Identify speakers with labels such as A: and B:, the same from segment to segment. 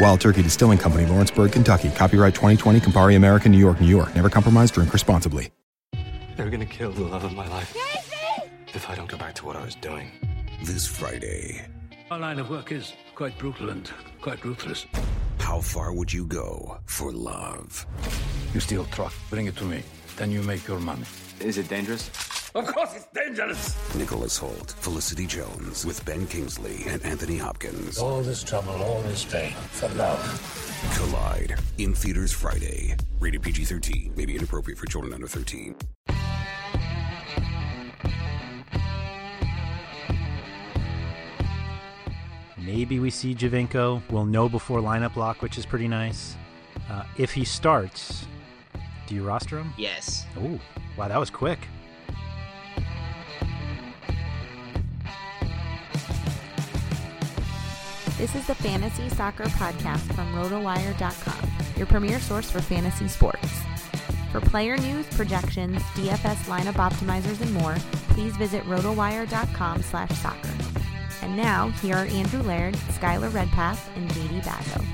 A: Wild Turkey Distilling Company, Lawrenceburg, Kentucky. Copyright 2020, Campari American, New York, New York. Never compromise, drink responsibly.
B: They're gonna kill the love of my life. If I don't go back to what I was doing.
C: This Friday,
D: Our line of work is quite brutal and quite ruthless.
C: how far would you go for love?
D: You steal truck, bring it to me. Then you make your money.
B: Is it dangerous?
D: Of course it's dangerous.
C: Nicholas Hoult, Felicity Jones, with Ben Kingsley and Anthony Hopkins.
D: All this trouble, all this pain for love.
C: Collide in theaters Friday. Rated PG 13, may be inappropriate for children under 13.
E: Maybe we see Giovinco. We'll know before lineup lock, which is pretty nice. Uh, if he starts, do you roster him?
F: Yes.
E: Oh, wow, that was quick.
G: This is the Fantasy Soccer Podcast from RotoWire.com, your premier source for fantasy sports. For player news, projections, DFS lineup optimizers, and more, please visit RotoWire.com slash soccer. And now, here are Andrew Laird, Skylar Redpath, and JD Bazo.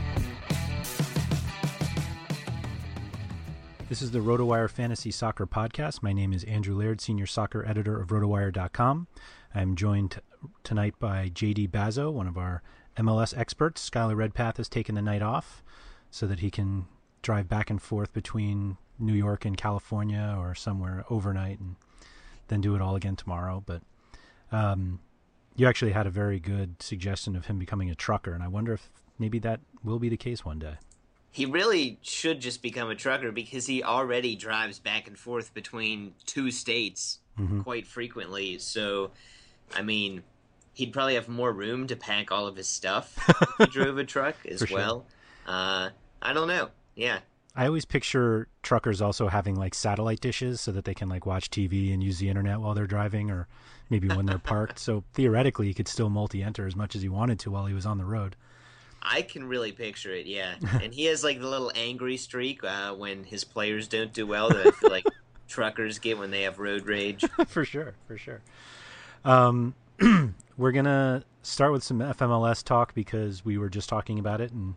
E: This is the RotoWire Fantasy Soccer Podcast. My name is Andrew Laird, Senior Soccer Editor of RotoWire.com. I'm joined tonight by JD Bazo, one of our MLS experts. Skylar Redpath has taken the night off so that he can drive back and forth between New York and California or somewhere overnight and then do it all again tomorrow. But um, you actually had a very good suggestion of him becoming a trucker, and I wonder if maybe that will be the case one day.
F: He really should just become a trucker because he already drives back and forth between two states
E: Mhm.
F: quite frequently. So, I mean, he'd probably have more room to pack all of his stuff if he drove a truck as
E: For sure.
F: well. Uh, I don't know. Yeah.
E: I always picture truckers also having like satellite dishes so that they can like watch TV and use the internet while they're driving or maybe when they're parked. So theoretically, he could still multi-enter as much as he wanted to while he was on the road.
F: I can really picture it, yeah. and he has like the little angry streak uh, when his players don't do well that I feel like truckers get when they have road rage.
E: for sure, for sure. Um, we're gonna start with some FMLS talk because we were just talking about it, and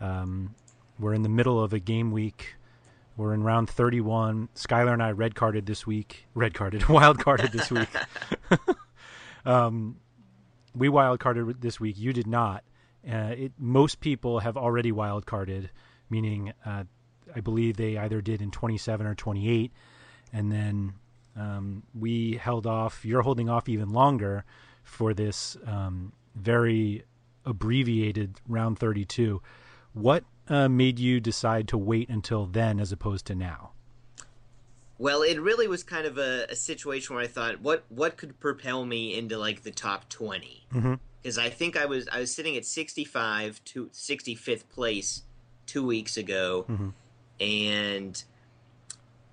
E: um, we're in the middle of a game week. We're in round 31. Skylar and I red carded this week. Red carded, wild carded this week. um, we wild carded this week. You did not, Uh, it, most people have already wild carded, meaning uh, I believe they either did in 27 or 28, and then um, we held off. You're holding off even longer for this um, very abbreviated round 32. What uh, made you decide to wait until then as opposed to now?
F: Well, it really was kind of a, a situation where I thought, what what could propel me into like the top twenty?
E: Mm-hmm.
F: Because I think I was I was sitting at sixty five to sixty fifth place two weeks ago,
E: Mm-hmm.
F: and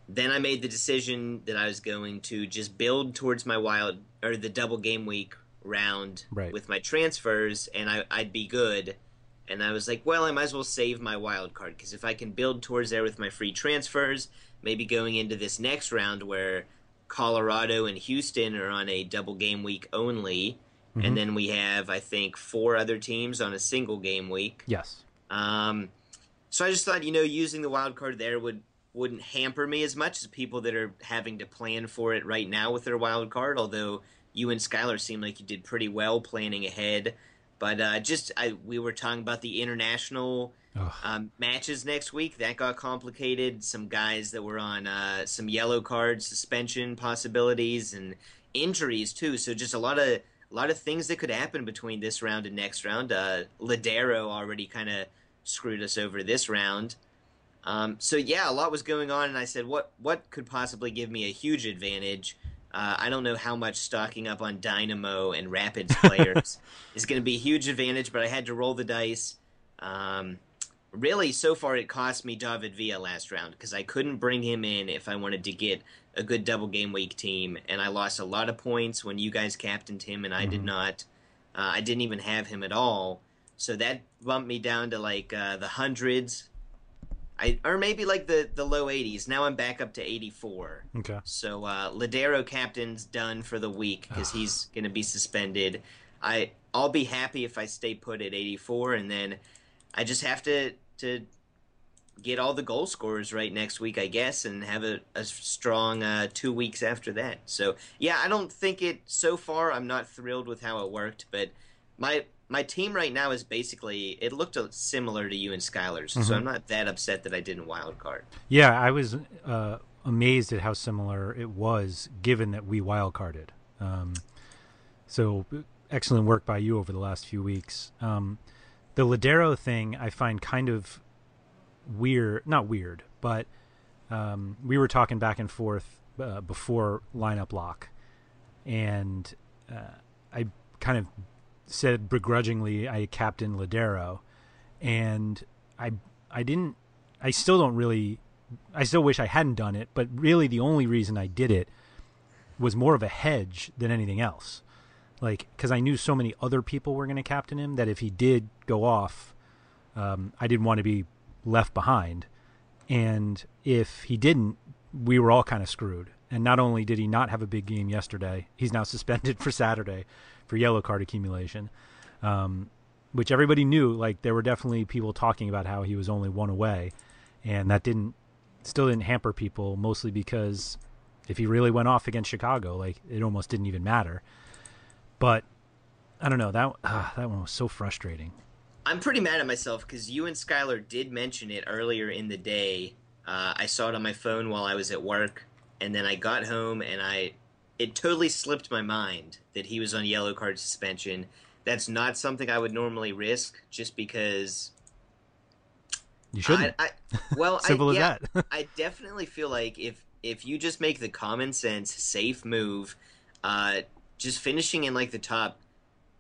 F: then I made the decision that I was going to just build towards my wild or the double game week round
E: Right.
F: with my transfers, and I, I'd be good. And I was like, well, I might as well save my wild card because if I can build towards there with my free transfers, maybe going into this next round where Colorado and Houston are on a double game week only,
E: Mhm.
F: and then we have I think four other teams on a single game week.
E: Yes.
F: Um, so I just thought, you know, using the wild card there would wouldn't hamper me as much as people that are having to plan for it right now with their wild card. Although you and Skylar seem like you did pretty well planning ahead. But uh, just I, we were talking about the international um, matches next week. That got complicated. Some guys that were on uh, some yellow card suspension possibilities and injuries too. So just a lot of a lot of things that could happen between this round and next round. Uh, Lodeiro already kind of screwed us over this round. Um, so yeah, a lot was going on, and I said, what what could possibly give me a huge advantage? Uh, I don't know how much stocking up on Dynamo and Rapids players is going to be a huge advantage, but I had to roll the dice. Um, really, so far, it cost me David Villa last round because I couldn't bring him in if I wanted to get a good double game week team, and I lost a lot of points when you guys captained him and I did
E: Mhm.
F: not. Uh, I didn't even have him at all, so that bumped me down to like uh, the hundreds. I, or maybe like the, the low 80s. Now I'm back up to 84.
E: Okay.
F: So uh, Lodeiro captain's done for the week because he's going to be suspended. I I'll be happy if I stay put at 84, and then I just have to to get all the goal scorers right next week, I guess, and have a, a strong uh, two weeks after that. So yeah, I don't think it so far. I'm not thrilled with how it worked, but my my team right now is basically it looked uh, similar to you and Skylar's,
E: Mhm.
F: so I'm not that upset that I didn't wild card.
E: Yeah, I was uh, amazed at how similar it was, given that we wildcarded. Um, so excellent work by you over the last few weeks. Um, the Lodeiro thing I find kind of weird, not weird, but um, we were talking back and forth uh, before lineup lock, and uh, I kind of said begrudgingly I captained Lodeiro, and I I didn't I still don't really I still wish I hadn't done it, but really the only reason I did it was more of a hedge than anything else. Like cuz I knew so many other people were going to captain him that if he did go off um, I didn't want to be left behind. And if he didn't, we were all kind of screwed. And not only did he not have a big game yesterday, he's now suspended for Saturday for yellow card accumulation, um, which everybody knew. Like there were definitely people talking about how he was only one away, and that didn't still didn't hamper people. Mostly because if he really went off against Chicago, like it almost didn't even matter. But I don't know that uh, that one was so frustrating.
F: I'm pretty mad at myself because you and Skylar did mention it earlier in the day. Uh, I saw it on my phone while I was at work, and then I got home and I it totally slipped my mind that he was on yellow card suspension. That's not something I would normally risk, just because.
E: You shouldn't.
F: I, I, well,
E: Simple
F: I,
E: as
F: yeah,
E: that.
F: I definitely feel like if if you just make the common sense safe move, uh, just finishing in like the top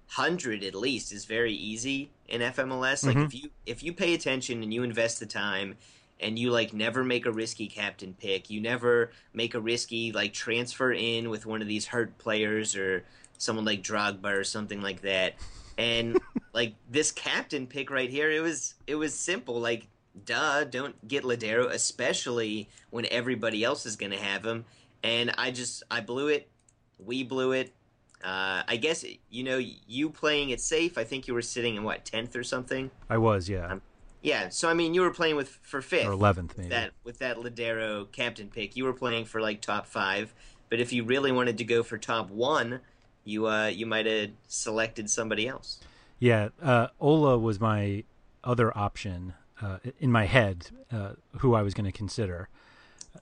F: hundred at least is very easy in FMLS. Like
E: Mhm.
F: if you if you pay attention and you invest the time and you like never make a risky captain pick, you never make a risky like transfer in with one of these hurt players or someone like Drogba or something like that. And like this captain pick right here, it was it was simple. Like duh, don't get Lodeiro, especially when everybody else is gonna have him. And I just I blew it. We blew it. Uh, I guess you know you playing it safe. I think you were sitting in what tenth or something.
E: I was, yeah,
F: Um, Yeah, so I mean you were playing with for fifth
E: or eleventh maybe.
F: that with that Lodeiro captain pick. You were playing for like top five, but if you really wanted to go for top one, you uh you might have selected somebody else.
E: Yeah, uh, Ola was my other option uh, in my head, uh, who I was going to consider.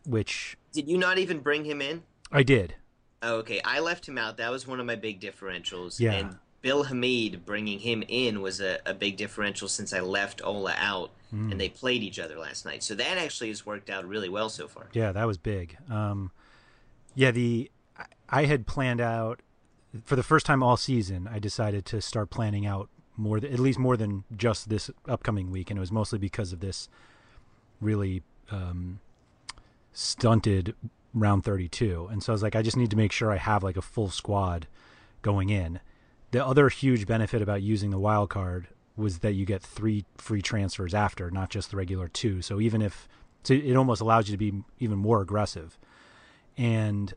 E: Which
F: did you not even bring him in?
E: I did.
F: Oh, okay, I left him out. That was one of my big differentials.
E: Yeah.
F: And Bill Hamid bringing him in was a, a big differential since I left Ola out,
E: Mm.
F: and they played each other last night. So that actually has worked out really well so far.
E: Yeah, that was big. Um, yeah, the I had planned out for the first time all season. I decided to start planning out more, at least more than just this upcoming week, and it was mostly because of this really um, stunted round 32. And so I was like, I just need to make sure I have like a full squad going in. The other huge benefit about using the wild card was that you get three free transfers after, not just the regular two. So even if so it almost allows you to be even more aggressive. And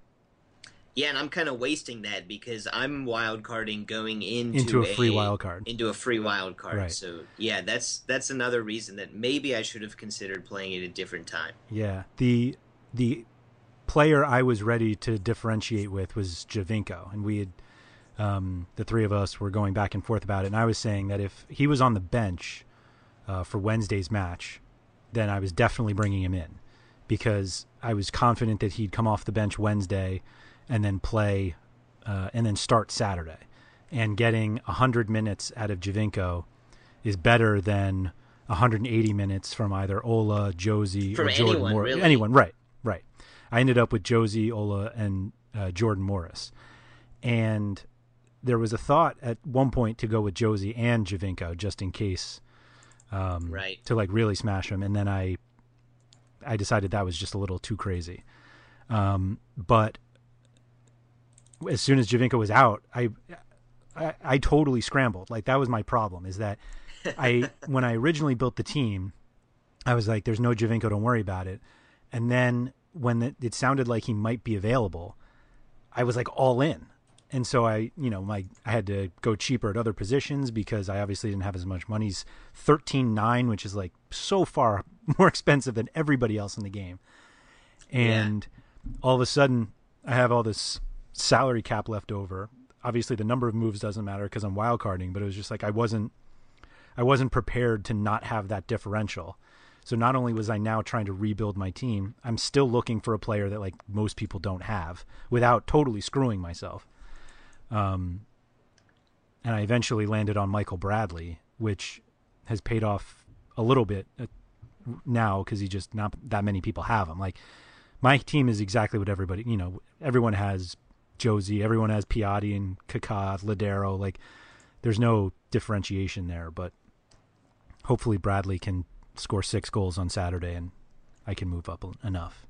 F: Yeah, and I'm kind of wasting that because I'm wild carding going into,
E: Into a free wild card.
F: Into a free wild card.
E: Right.
F: So yeah, that's that's another reason that maybe I should have considered playing it a different time.
E: yeah, the the player I was ready to differentiate with was Giovinco, and we had um, the three of us were going back and forth about it. And I was saying that if he was on the bench uh, for Wednesday's match, then I was definitely bringing him in because I was confident that he'd come off the bench Wednesday and then play uh, and then start Saturday. And getting 100 minutes out of Giovinco is better than 180 minutes from either Ola, Jozy,
F: From
E: or Jordan
F: anyone,
E: Morris.
F: really.
E: Anyone, right, right. I ended up with Jozy, Ola, and uh, Jordan Morris. And there was a thought at one point to go with Jozy and Giovinco just in case um,
F: Right.
E: to like really smash him. And then I, I decided that was just a little too crazy. Um, but as soon as Giovinco was out, I, I, I totally scrambled. Like that was my problem. Is that I when I originally built the team, I was like, "There's no Giovinco, don't worry about it." And then when it, it sounded like he might be available, I was like all in. And so I, you know, my I had to go cheaper at other positions because I obviously didn't have as much money. He's thirteen nine, which is like so far more expensive than everybody else in the game. And all of a sudden, I have all this salary cap left over. Obviously, the number of moves doesn't matter because I'm wild carding, but it was just like I wasn't, I wasn't prepared to not have that differential. So not only was I now trying to rebuild my team, I'm still looking for a player that like most people don't have without totally screwing myself. Um, and I eventually landed on Michael Bradley, which has paid off a little bit uh, now because he just not that many people have him. Like my team is exactly what everybody, you know, everyone has Jozy, everyone has Piatti and Kaká, Lodeiro. Like there's no differentiation there, but hopefully Bradley can score six goals on Saturday and I can move up enough.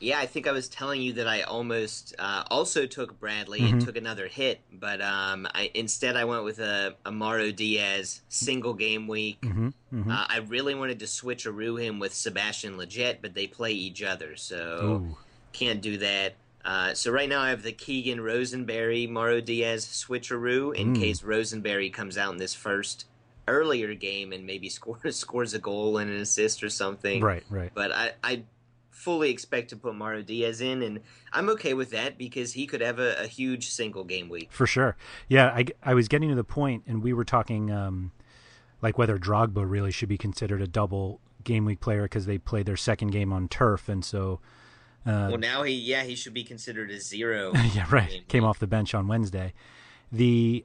F: Yeah, I think I was telling you that I almost uh, also took Bradley
E: Mhm.
F: and took another hit, but um, I instead I went with a Amaro Diaz single game week.
E: Mhm, mhm.
F: Uh, I really wanted to switcheroo him with Sebastian Lletget, but they play each other, so
E: Ooh.
F: can't do that. Uh, so right now I have the Keegan Rosenberry Mauro Diaz switcheroo in
E: Mm.
F: case Rosenberry comes out in this first earlier game and maybe scores scores a goal and an assist or something.
E: Right, right.
F: But I, I fully expect to put Mauro Diaz in, and I'm okay with that because he could have a, a huge single game week.
E: For sure. Yeah, I, I was getting to the point, and we were talking um, like whether Drogba really should be considered a double game week player because they played their second game on turf, and so. Uh,
F: well, now he yeah he should be considered a zero.
E: yeah, right. Came off the bench on Wednesday. The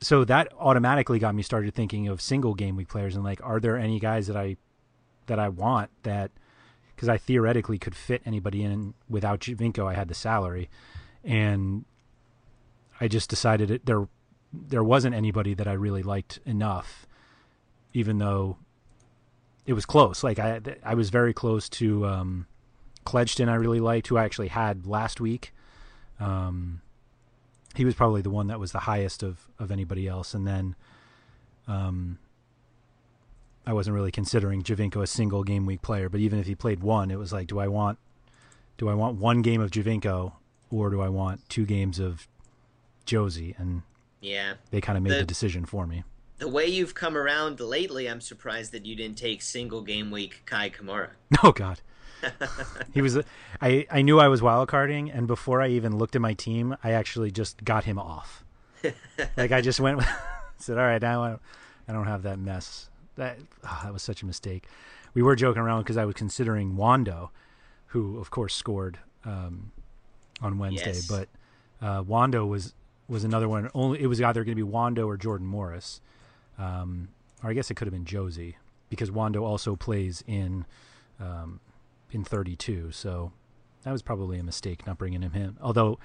E: so that automatically got me started thinking of single game week players and like, are there any guys that I that I want that because I theoretically could fit anybody in without Giovinco. I had the salary, and I just decided it, there there wasn't anybody that I really liked enough, even though it was close. Like I I was very close to um. I really liked who I actually had last week. Um, he was probably the one that was the highest of of anybody else, and then. Um, I wasn't really considering Giovinco a single game week player, but even if he played one, it was like, do I want, do I want one game of Giovinco, or do I want two games of Jozy? And
F: Yeah.
E: they kind of made the,
F: The-
E: decision for me.
F: The way you've come around lately, I'm surprised that you didn't take single game week Kei Kamara.
E: Oh God, he was. I I knew I was wild carding, and before I even looked at my team, I actually just got him off. like I just went said, "All right, now I don't, I don't have that mess." That oh, that was such a mistake. We were joking around because I was considering Wondo, who of course scored um, on Wednesday,
F: Yes.
E: but uh, Wondo was was another one. Only it was either going to be Wondo or Jordan Morris, um, or I guess it could have been Jozy because Wondo also plays in um, in 32. So that was probably a mistake not bringing him in. Although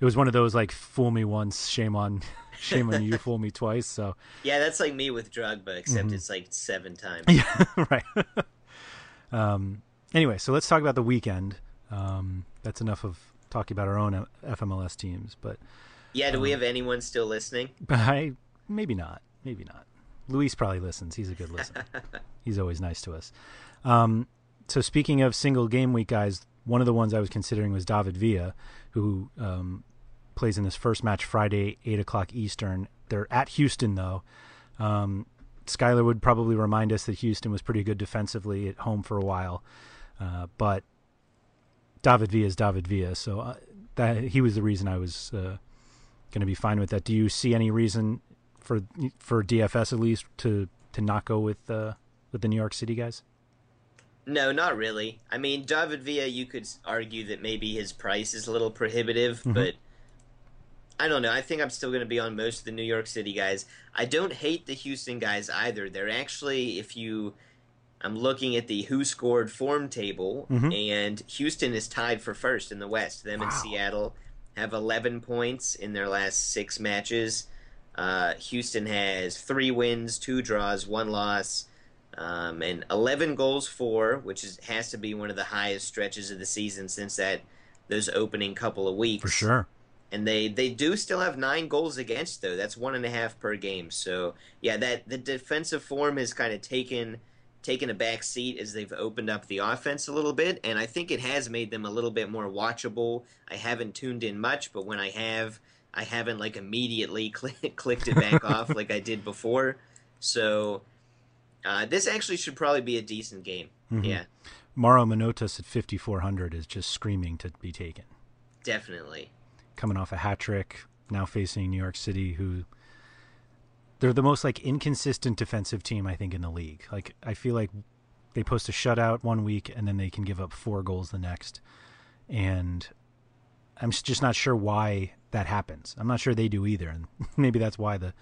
E: it was one of those like fool me once, shame on shame on you, fool me twice. So
F: Yeah, that's like me with Drogba, except
E: Mhm.
F: it's like seven times.
E: yeah, right. um, anyway, so let's talk about the weekend. Um, that's enough of talking about our own FMLS teams, but
F: Yeah, do we
E: Um,
F: have anyone still listening?
E: But I maybe not. Maybe not. Luis probably listens. He's a good listener. He's always nice to us. Um, so speaking of single game week guys, one of the ones I was considering was David Villa, who um, plays in this first match Friday, eight o'clock Eastern. They're at Houston though. Um, Skyler would probably remind us that Houston was pretty good defensively at home for a while, uh, but David Villa is David Villa, so uh, that he was the reason I was uh, going to be fine with that. Do you see any reason for for DFS at least to to not go with uh, with the New York City guys?
F: No, not really. I mean, David Villa, you could argue that maybe his price is a little prohibitive,
E: Mhm.
F: but I don't know. I think I'm still going to be on most of the New York City guys. I don't hate the Houston guys either. They're actually, if you, I'm looking at the who scored form table,
E: Mhm.
F: and Houston is tied for first in the West. Them and Seattle have 11 points in their last six matches. Uh, Houston has three wins, two draws, one loss um, and 11 goals for, which is has to be one of the highest stretches of the season since that those opening couple of weeks.
E: For sure.
F: And they they do still have nine goals against though. That's one and a half per game. So yeah, that the defensive form has kind of taken taken a back seat as they've opened up the offense a little bit, and I think it has made them a little bit more watchable. I haven't tuned in much, but when I have, I haven't like immediately click, clicked it back off like I did before. So uh, this actually should probably be a decent game.
E: Mhm.
F: Yeah,
E: Mauro Manotas at 5400 is just screaming to be taken.
F: definitely.
E: Coming off a hat trick, now facing New York City, who they're the most like inconsistent defensive team I think in the league. Like I feel like they post a shutout one week and then they can give up four goals the next, and I'm just not sure why that happens. I'm not sure they do either, and maybe that's why the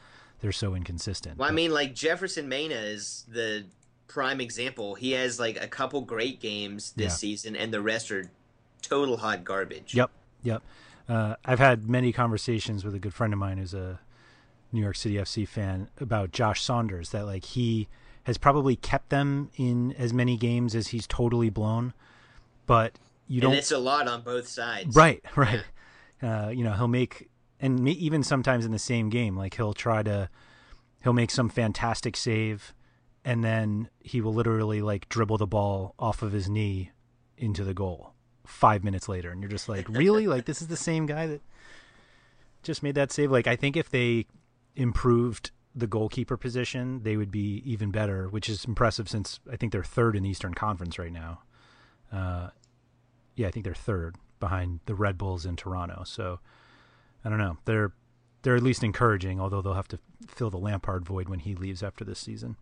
E: they're so inconsistent.
F: Well, I mean, like Jefferson Mena is the prime example. He has like a couple great games this
E: Yeah.
F: season, and the rest are total hot garbage.
E: Yep, yep. Uh, I've had many conversations with a good friend of mine who's a New York City FC fan about Josh Saunders. That like he has probably kept them in as many games as he's totally blown, but you don't.
F: and it's a lot on both sides.
E: Right, right. Uh, you know, he'll make and me, even sometimes in the same game, like he'll try to he'll make some fantastic save and then he will literally like dribble the ball off of his knee into the goal 5 minutes later and you're just like, "Really? like this is the same guy that just made that save?" Like I think if they improved the goalkeeper position, they would be even better, which is impressive since I think they're third in the Eastern Conference right now. Uh, yeah, I think they're third behind the Red Bulls in Toronto. So I don't know. They're they're at least encouraging, although they'll have to fill the Lampard void when he leaves after this season.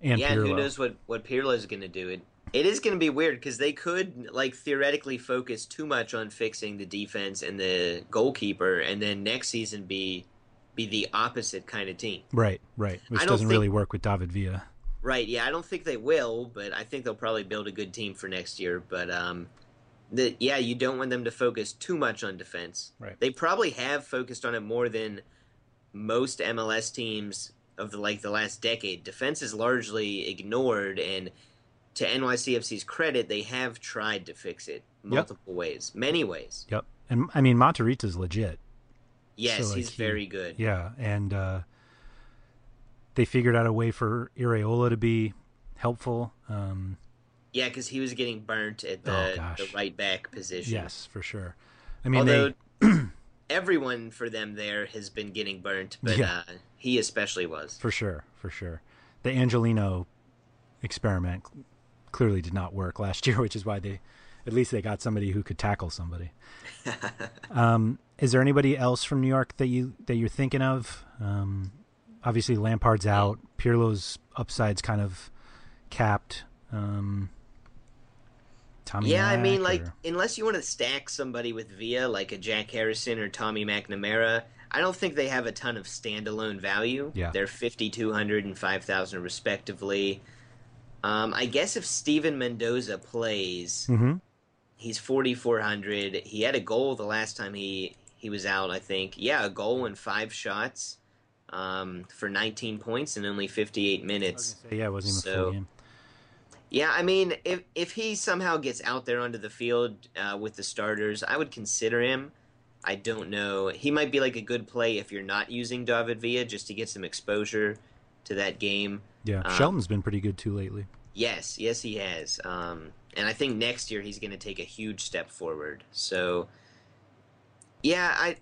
E: And
F: yeah, and who knows what what Pirlo is going to do? It it is going to be weird because they could like theoretically focus too much on fixing the defense and the goalkeeper, and then next season be be the opposite kind of team.
E: Right, right. Which doesn't really work with David Villa.
F: Right? Yeah, I don't think they will, but I think they'll probably build a good team for next year. But um, the yeah, you don't want them to focus too much on defense.
E: Right.
F: They probably have focused on it more than most MLS teams of the like the last decade. Defense is largely ignored, and to NYCFC's credit, they have tried to fix it multiple ways, many ways.
E: Yep. And I mean Monterita's legit.
F: Yes,
E: So, like,
F: he's
E: he-
F: very good.
E: Yeah, and uh, they figured out a way for Iraola to be helpful. Um,
F: Yeah, because he was getting burnt at
E: Oh,
F: the,
E: gosh.
F: the right back position.
E: yes, for sure. I mean,
F: Although
E: they
F: everyone for them there has been getting burnt, but
E: Yeah.
F: uh, he especially was.
E: for sure, for sure. The Angelino experiment clearly did not work last year, which is why they, at least they got somebody who could tackle somebody. um, is there anybody else from New York that you that you're thinking of? Um, obviously Lampard's out. Pirlo's upside's kind of capped. Um, Tommy
F: yeah, I
E: Mack
F: mean, like,
E: or-
F: unless you want to stack somebody with Via, like a Jack Harrison or Tommy McNamara, I don't think they have a ton of standalone value.
E: Yeah.
F: They're 5,200 and 5,000 respectively. Um, I guess if Stiven Mendoza plays,
E: Mhm.
F: he's 4,400. He had a goal the last time he, he was out, I think. Yeah, a goal and five shots um, for 19 points in only 58 minutes.
E: yeah, it wasn't even a
F: So-
E: full game.
F: Yeah, I mean, if if he somehow gets out there onto the field uh, with the starters, I would consider him. I don't know. He might be like a good play if you're not using David Villa just to get some exposure to that game.
E: Yeah,
F: Um,
E: Shelton's been pretty good too lately.
F: Yes, yes, he has. Um, and I think next year he's going to take a huge step forward. So, yeah, I,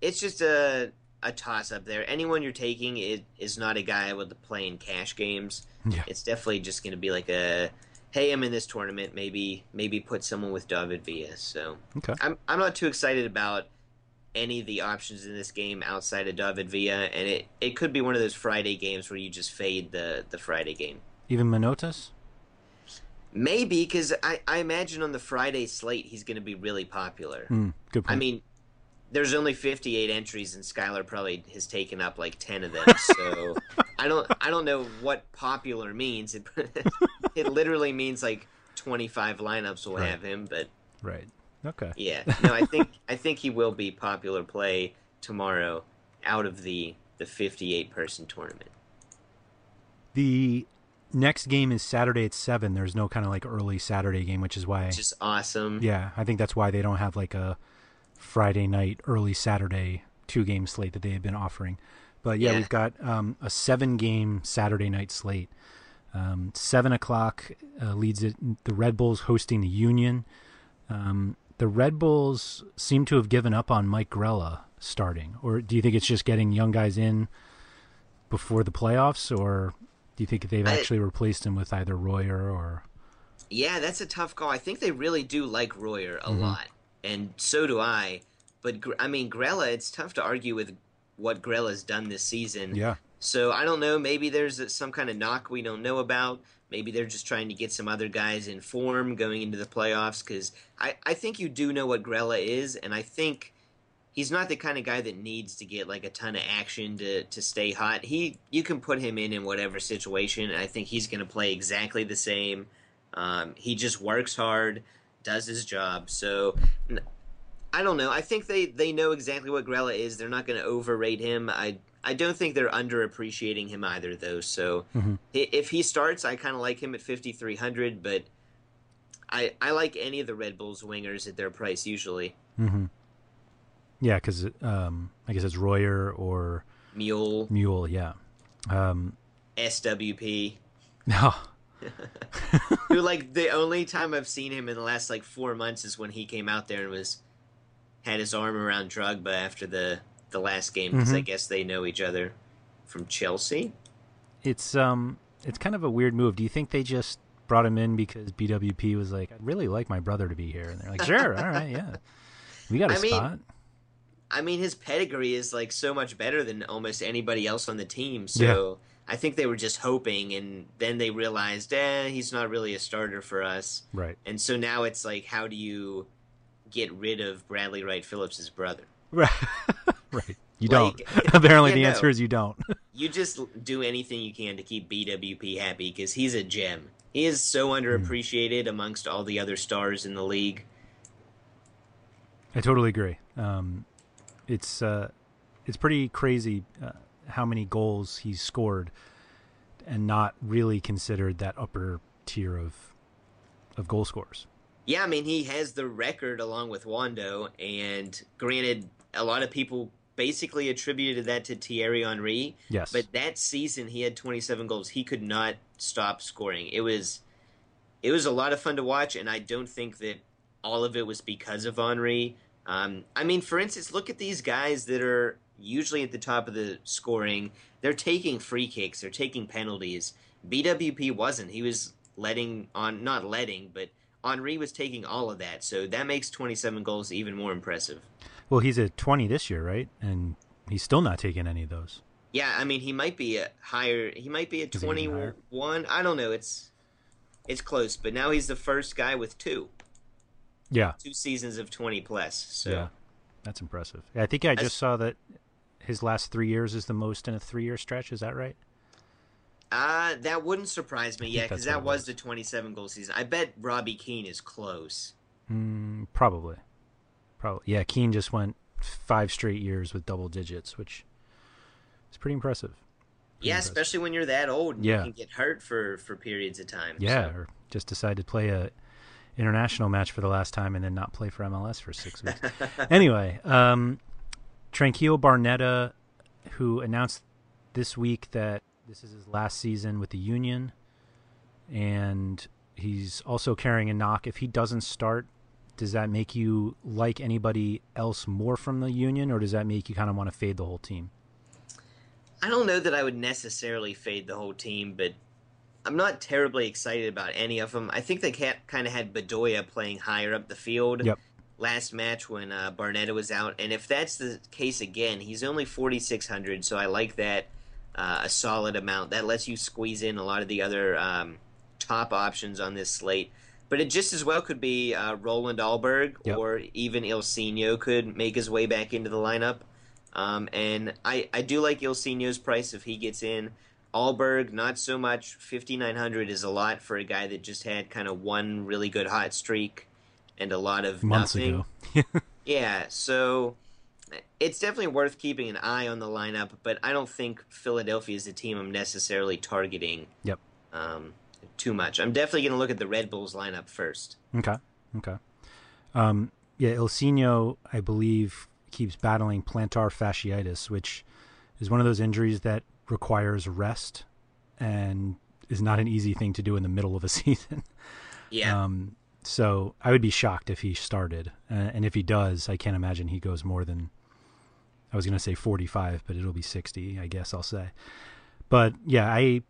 F: it's just a a toss up there. Anyone you're taking is, is not a guy with would play in cash games.
E: Yeah.
F: It's definitely just going to be like a, hey, I'm in this tournament. Maybe maybe put someone with David Villa. So
E: Okay.
F: I'm I'm not too excited about any of the options in this game outside of David Villa, and it, it could be one of those Friday games where you just fade the the Friday game.
E: Even Manotas?
F: Maybe because I, I imagine on the Friday slate he's going to be really popular.
E: Hmm, good point.
F: I mean, there's only 58 entries, and Skylar probably has taken up like 10 of them. So I don't I don't know what popular means. It it literally means like 25 lineups will
E: Right.
F: have him, but
E: right. Okay.
F: yeah, no, I think I think he will be popular play tomorrow out of the the 58 person tournament.
E: The next game is Saturday at seven. There's no kind of like early Saturday game, which is why.
F: Which is awesome.
E: Yeah, I think that's why they don't have like a Friday night, early Saturday two game slate that they have been offering. But yeah,
F: Yeah.
E: we've got um, a seven game Saturday night slate. Um, seven o'clock uh, leads it. The Red Bulls hosting the Union. Um, the Red Bulls seem to have given up on Mike Grella starting, or do you think it's just getting young guys in before the playoffs, or do you think they've
F: I-
E: actually replaced him with either Royer or?
F: Yeah, that's a tough call. I think they really do like Royer a
E: Mhm.
F: lot, and so do I. But I mean, Grella, it's tough to argue with what Grella's done this season.
E: Yeah.
F: So I don't know. Maybe there's some kind of knock we don't know about. Maybe they're just trying to get some other guys in form going into the playoffs. Because I, I think you do know what Grella is, and I think he's not the kind of guy that needs to get like a ton of action to, to stay hot. He you can put him in in whatever situation, and I think he's going to play exactly the same. Um, he just works hard, does his job. So I don't know. I think they, they know exactly what Grella is. They're not going to overrate him. I I don't think they're underappreciating him either, though. So
E: Mhm.
F: if he starts, I kind of like him at 5,300, but I I like any of the Red Bulls wingers at their price usually.
E: Mm-hmm. Yeah, because um, I guess it's Royer or
F: Muyl,
E: Muyl. Yeah. Um,
F: SWP,
E: no.
F: who like the only time I've seen him in the last like four months is when he came out there and was had his arm around Drogba after the the last game because I
E: Mhm.
F: guess they know each other from Chelsea.
E: It's um, it's kind of a weird move. Do you think they just brought him in because BWP was like, I'd really like my brother to be here, and they're like, sure, all right, yeah, we got a
F: I mean,
E: spot.
F: I mean, his pedigree is like so much better than almost anybody else on the team. So I think they were just hoping, and then they realized, eh, he's not really a starter for us.
E: Right.
F: And so now it's like, how do you get rid of Bradley Wright Phillips' brother?
E: Right. right. You
F: Like,
E: don't. Apparently,
F: yeah,
E: the
F: no.
E: answer is you don't.
F: You just do anything you can to keep BWP happy because he's a gem. He is so underappreciated amongst all the other stars in the league.
E: I totally agree. Um, it's uh, it's pretty crazy uh, how many goals he's scored, and not really considered that upper tier of of goal scorers.
F: Yeah, I mean, he has the record along with Wondo, and granted, a lot of people basically attributed that to Thierry Henry.
E: Yes.
F: But that season, he had 27 goals. He could not stop scoring. It was, it was a lot of fun to watch, and I don't think that all of it was because of Henry. Um, I mean, for instance, look at these guys that are usually at the top of the scoring. They're taking free kicks. They're taking penalties. BWP wasn't. He was letting on, not letting, but Henry was taking all of that. So that makes 27 goals even more impressive.
E: Well, he's at twenty this year, right? And he's still not taking any of those.
F: Yeah, I mean he might be a higher. He might be a twenty-one. I don't know. It's it's close, but now he's the first guy with two.
E: Yeah,
F: two seasons of twenty plus. So
E: yeah, that's impressive. I think I just saw that his last three years is the most in a three-year stretch. Is that right?
F: Uh, that wouldn't surprise me, yeah, because that was, the 27 goal season. I bet Robbie Keane is close.
E: Mm, probably. Probably. Yeah, Keane just went five straight years with double digits, which is pretty impressive.
F: Pretty yeah, impressive. especially when you're that old. yeah. You can get hurt for, for periods of time.
E: Yeah, so. or just decide to play a international match for the last time and then not play for MLS for six weeks. anyway, um, Tranquillo Barnetta, who announced this week that this is his last season with the Union, and he's also carrying a knock. If he doesn't start, does that make you like anybody else more from the Union, or does that make you kind of want to fade the whole team?
F: I don't know that I would necessarily fade the whole team, but I'm not terribly excited about any of them. I think they kind of had Bedoya playing higher up the field
E: yep.
F: last match when uh, Barnetta was out, and if that's the case again, he's only 4,600, so I like that uh, a solid amount. That lets you squeeze in a lot of the other um, top options on this slate. But it just as well could be uh, Roland Alberg yep. or even Ilsinho could make his way back into the lineup. Um, and I, I do like Ilsinho's price if he gets in. Alberg, not so much. 5,900 is a lot for a guy that just had kind of one really good hot streak and a lot of
E: Months
F: nothing. Ago. yeah, so it's definitely worth keeping an eye on the lineup, but I don't think Philadelphia is a team I'm necessarily targeting.
E: Yep.
F: Um, too much. I'm definitely going to look at the Red Bulls lineup first.
E: Okay. Okay. Um, yeah, Ilsinho, I believe, keeps battling plantar fasciitis, which is one of those injuries that requires rest and is not an easy thing to do in the middle of a season.
F: Yeah.
E: Um, so I would be shocked if he started, uh, and if he does, I can't imagine he goes more than I was going to say 45, but it'll be 60, I guess I'll say. But yeah, I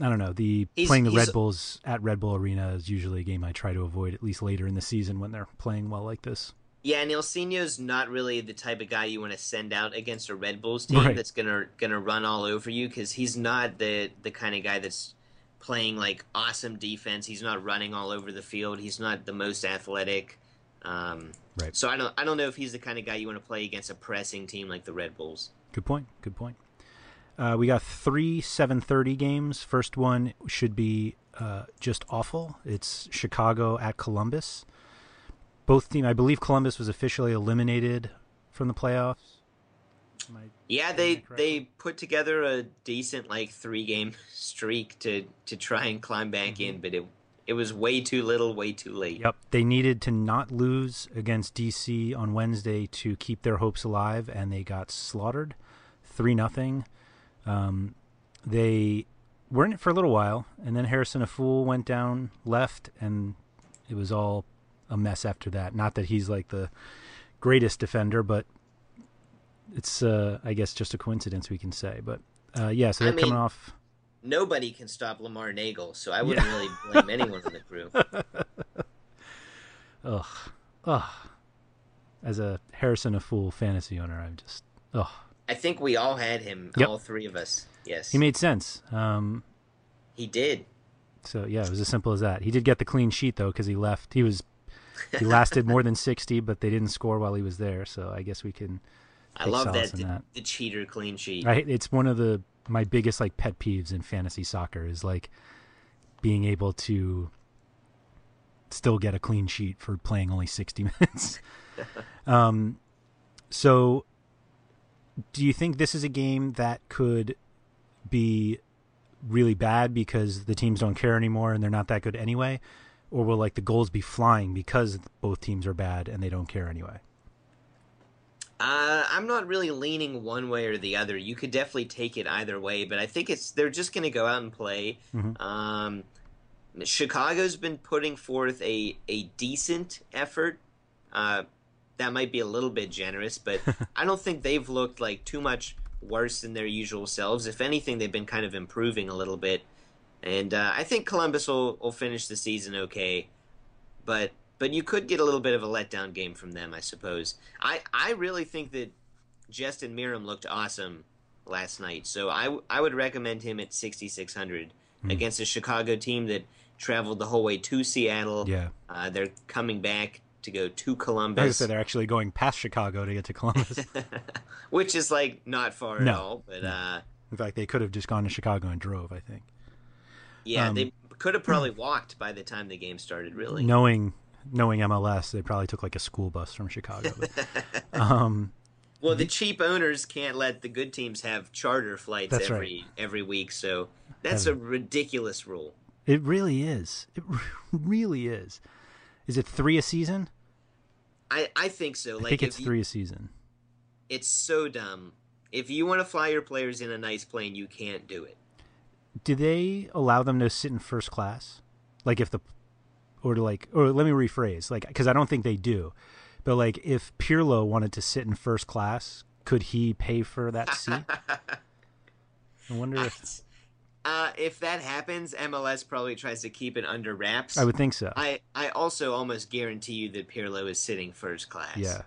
E: I don't know. The he's, playing the Red Bulls at Red Bull Arena is usually a game I try to avoid at least later in the season when they're playing well like this.
F: Yeah, and Ilsinho's not really the type of guy you want to send out against a Red Bulls team right. that's gonna gonna run all over you because he's not the the kind of guy that's playing like awesome defense. He's not running all over the field. He's not the most athletic. Um,
E: right.
F: So I don't I don't know if he's the kind of guy you want to play against a pressing team like the Red Bulls.
E: Good point. Good point. Uh, we got three 7:30 games. First one should be uh, just awful. It's Chicago at Columbus. Both team, I believe Columbus was officially eliminated from the playoffs.
F: Yeah, they they put together a decent like three game streak to to try and climb back mm-hmm. in, but it it was way too little, way too late.
E: Yep, they needed to not lose against DC on Wednesday to keep their hopes alive, and they got slaughtered, three nothing. Um, they were in it for a little while, and then Harrison Afful went down left, and it was all a mess after that. Not that he's like the greatest defender, but it's uh, I guess just a coincidence we can say. But uh, yeah, so they're I mean, coming off.
F: Nobody can stop Lamar Neagle, so I wouldn't yeah. really blame anyone in the crew.
E: ugh, ugh. As a Harrison Afful fantasy owner, I'm just ugh.
F: I think we all had him. Yep. All three of us. Yes.
E: He made sense. Um,
F: he did.
E: So yeah, it was as simple as that. He did get the clean sheet though because he left. He was he lasted more than sixty, but they didn't score while he was there. So I guess we can.
F: I love that the, that the, cheater clean sheet.
E: Right, it's one of the my biggest like pet peeves in fantasy soccer is like being able to still get a clean sheet for playing only sixty minutes. um, so do you think this is a game that could be really bad because the teams don't care anymore and they're not that good anyway? Or will like the goals be flying because both teams are bad and they don't care anyway?
F: Uh, I'm not really leaning one way or the other. You could definitely take it either way, but I think it's they're just going to go out and play.
E: Mm-hmm.
F: Um, Chicago's been putting forth a a decent effort. Uh, that might be a little bit generous, but I don't think they've looked like too much worse than their usual selves. If anything, they've been kind of improving a little bit. And uh, I think Columbus will, will finish the season okay, but but you could get a little bit of a letdown game from them, I suppose. I, I really think that Justin Meram looked awesome last night. So I I would recommend him at 6600
E: Hmm.
F: against a Chicago team that traveled the whole way to Seattle.
E: Yeah.
F: Uh, they're coming back to go to
E: Like I
F: Columbus,
E: said, they're actually going past Chicago to get to Columbus.
F: which is like not far at
E: No.
F: all. But uh,
E: In fact, they could have just gone to Chicago and drove. I think,
F: yeah,
E: Um,
F: they could have probably walked by the time the game started. Really,
E: knowing knowing MLS, they probably took like a school bus from Chicago. But, um,
F: Well, the cheap owners can't let the good teams have charter flights every every week, so that's a ridiculous rule.
E: it really is. It really is. Is it three a season?
F: I, I think so.
E: I
F: Like
E: think it's
F: you-
E: three a season.
F: it's so dumb. If you want to fly your players in a nice plane, you can't do it.
E: Do they allow them to sit in first class? Like if the, or to like, or let me rephrase, like because I don't think they do, but like if Pirlo wanted to sit in first class, could he pay for that seat? I wonder if
F: Uh, if that happens, MLS probably tries to keep it under wraps.
E: I would think so.
F: I, I also almost guarantee you that Pirlo is sitting first class.
E: Yeah,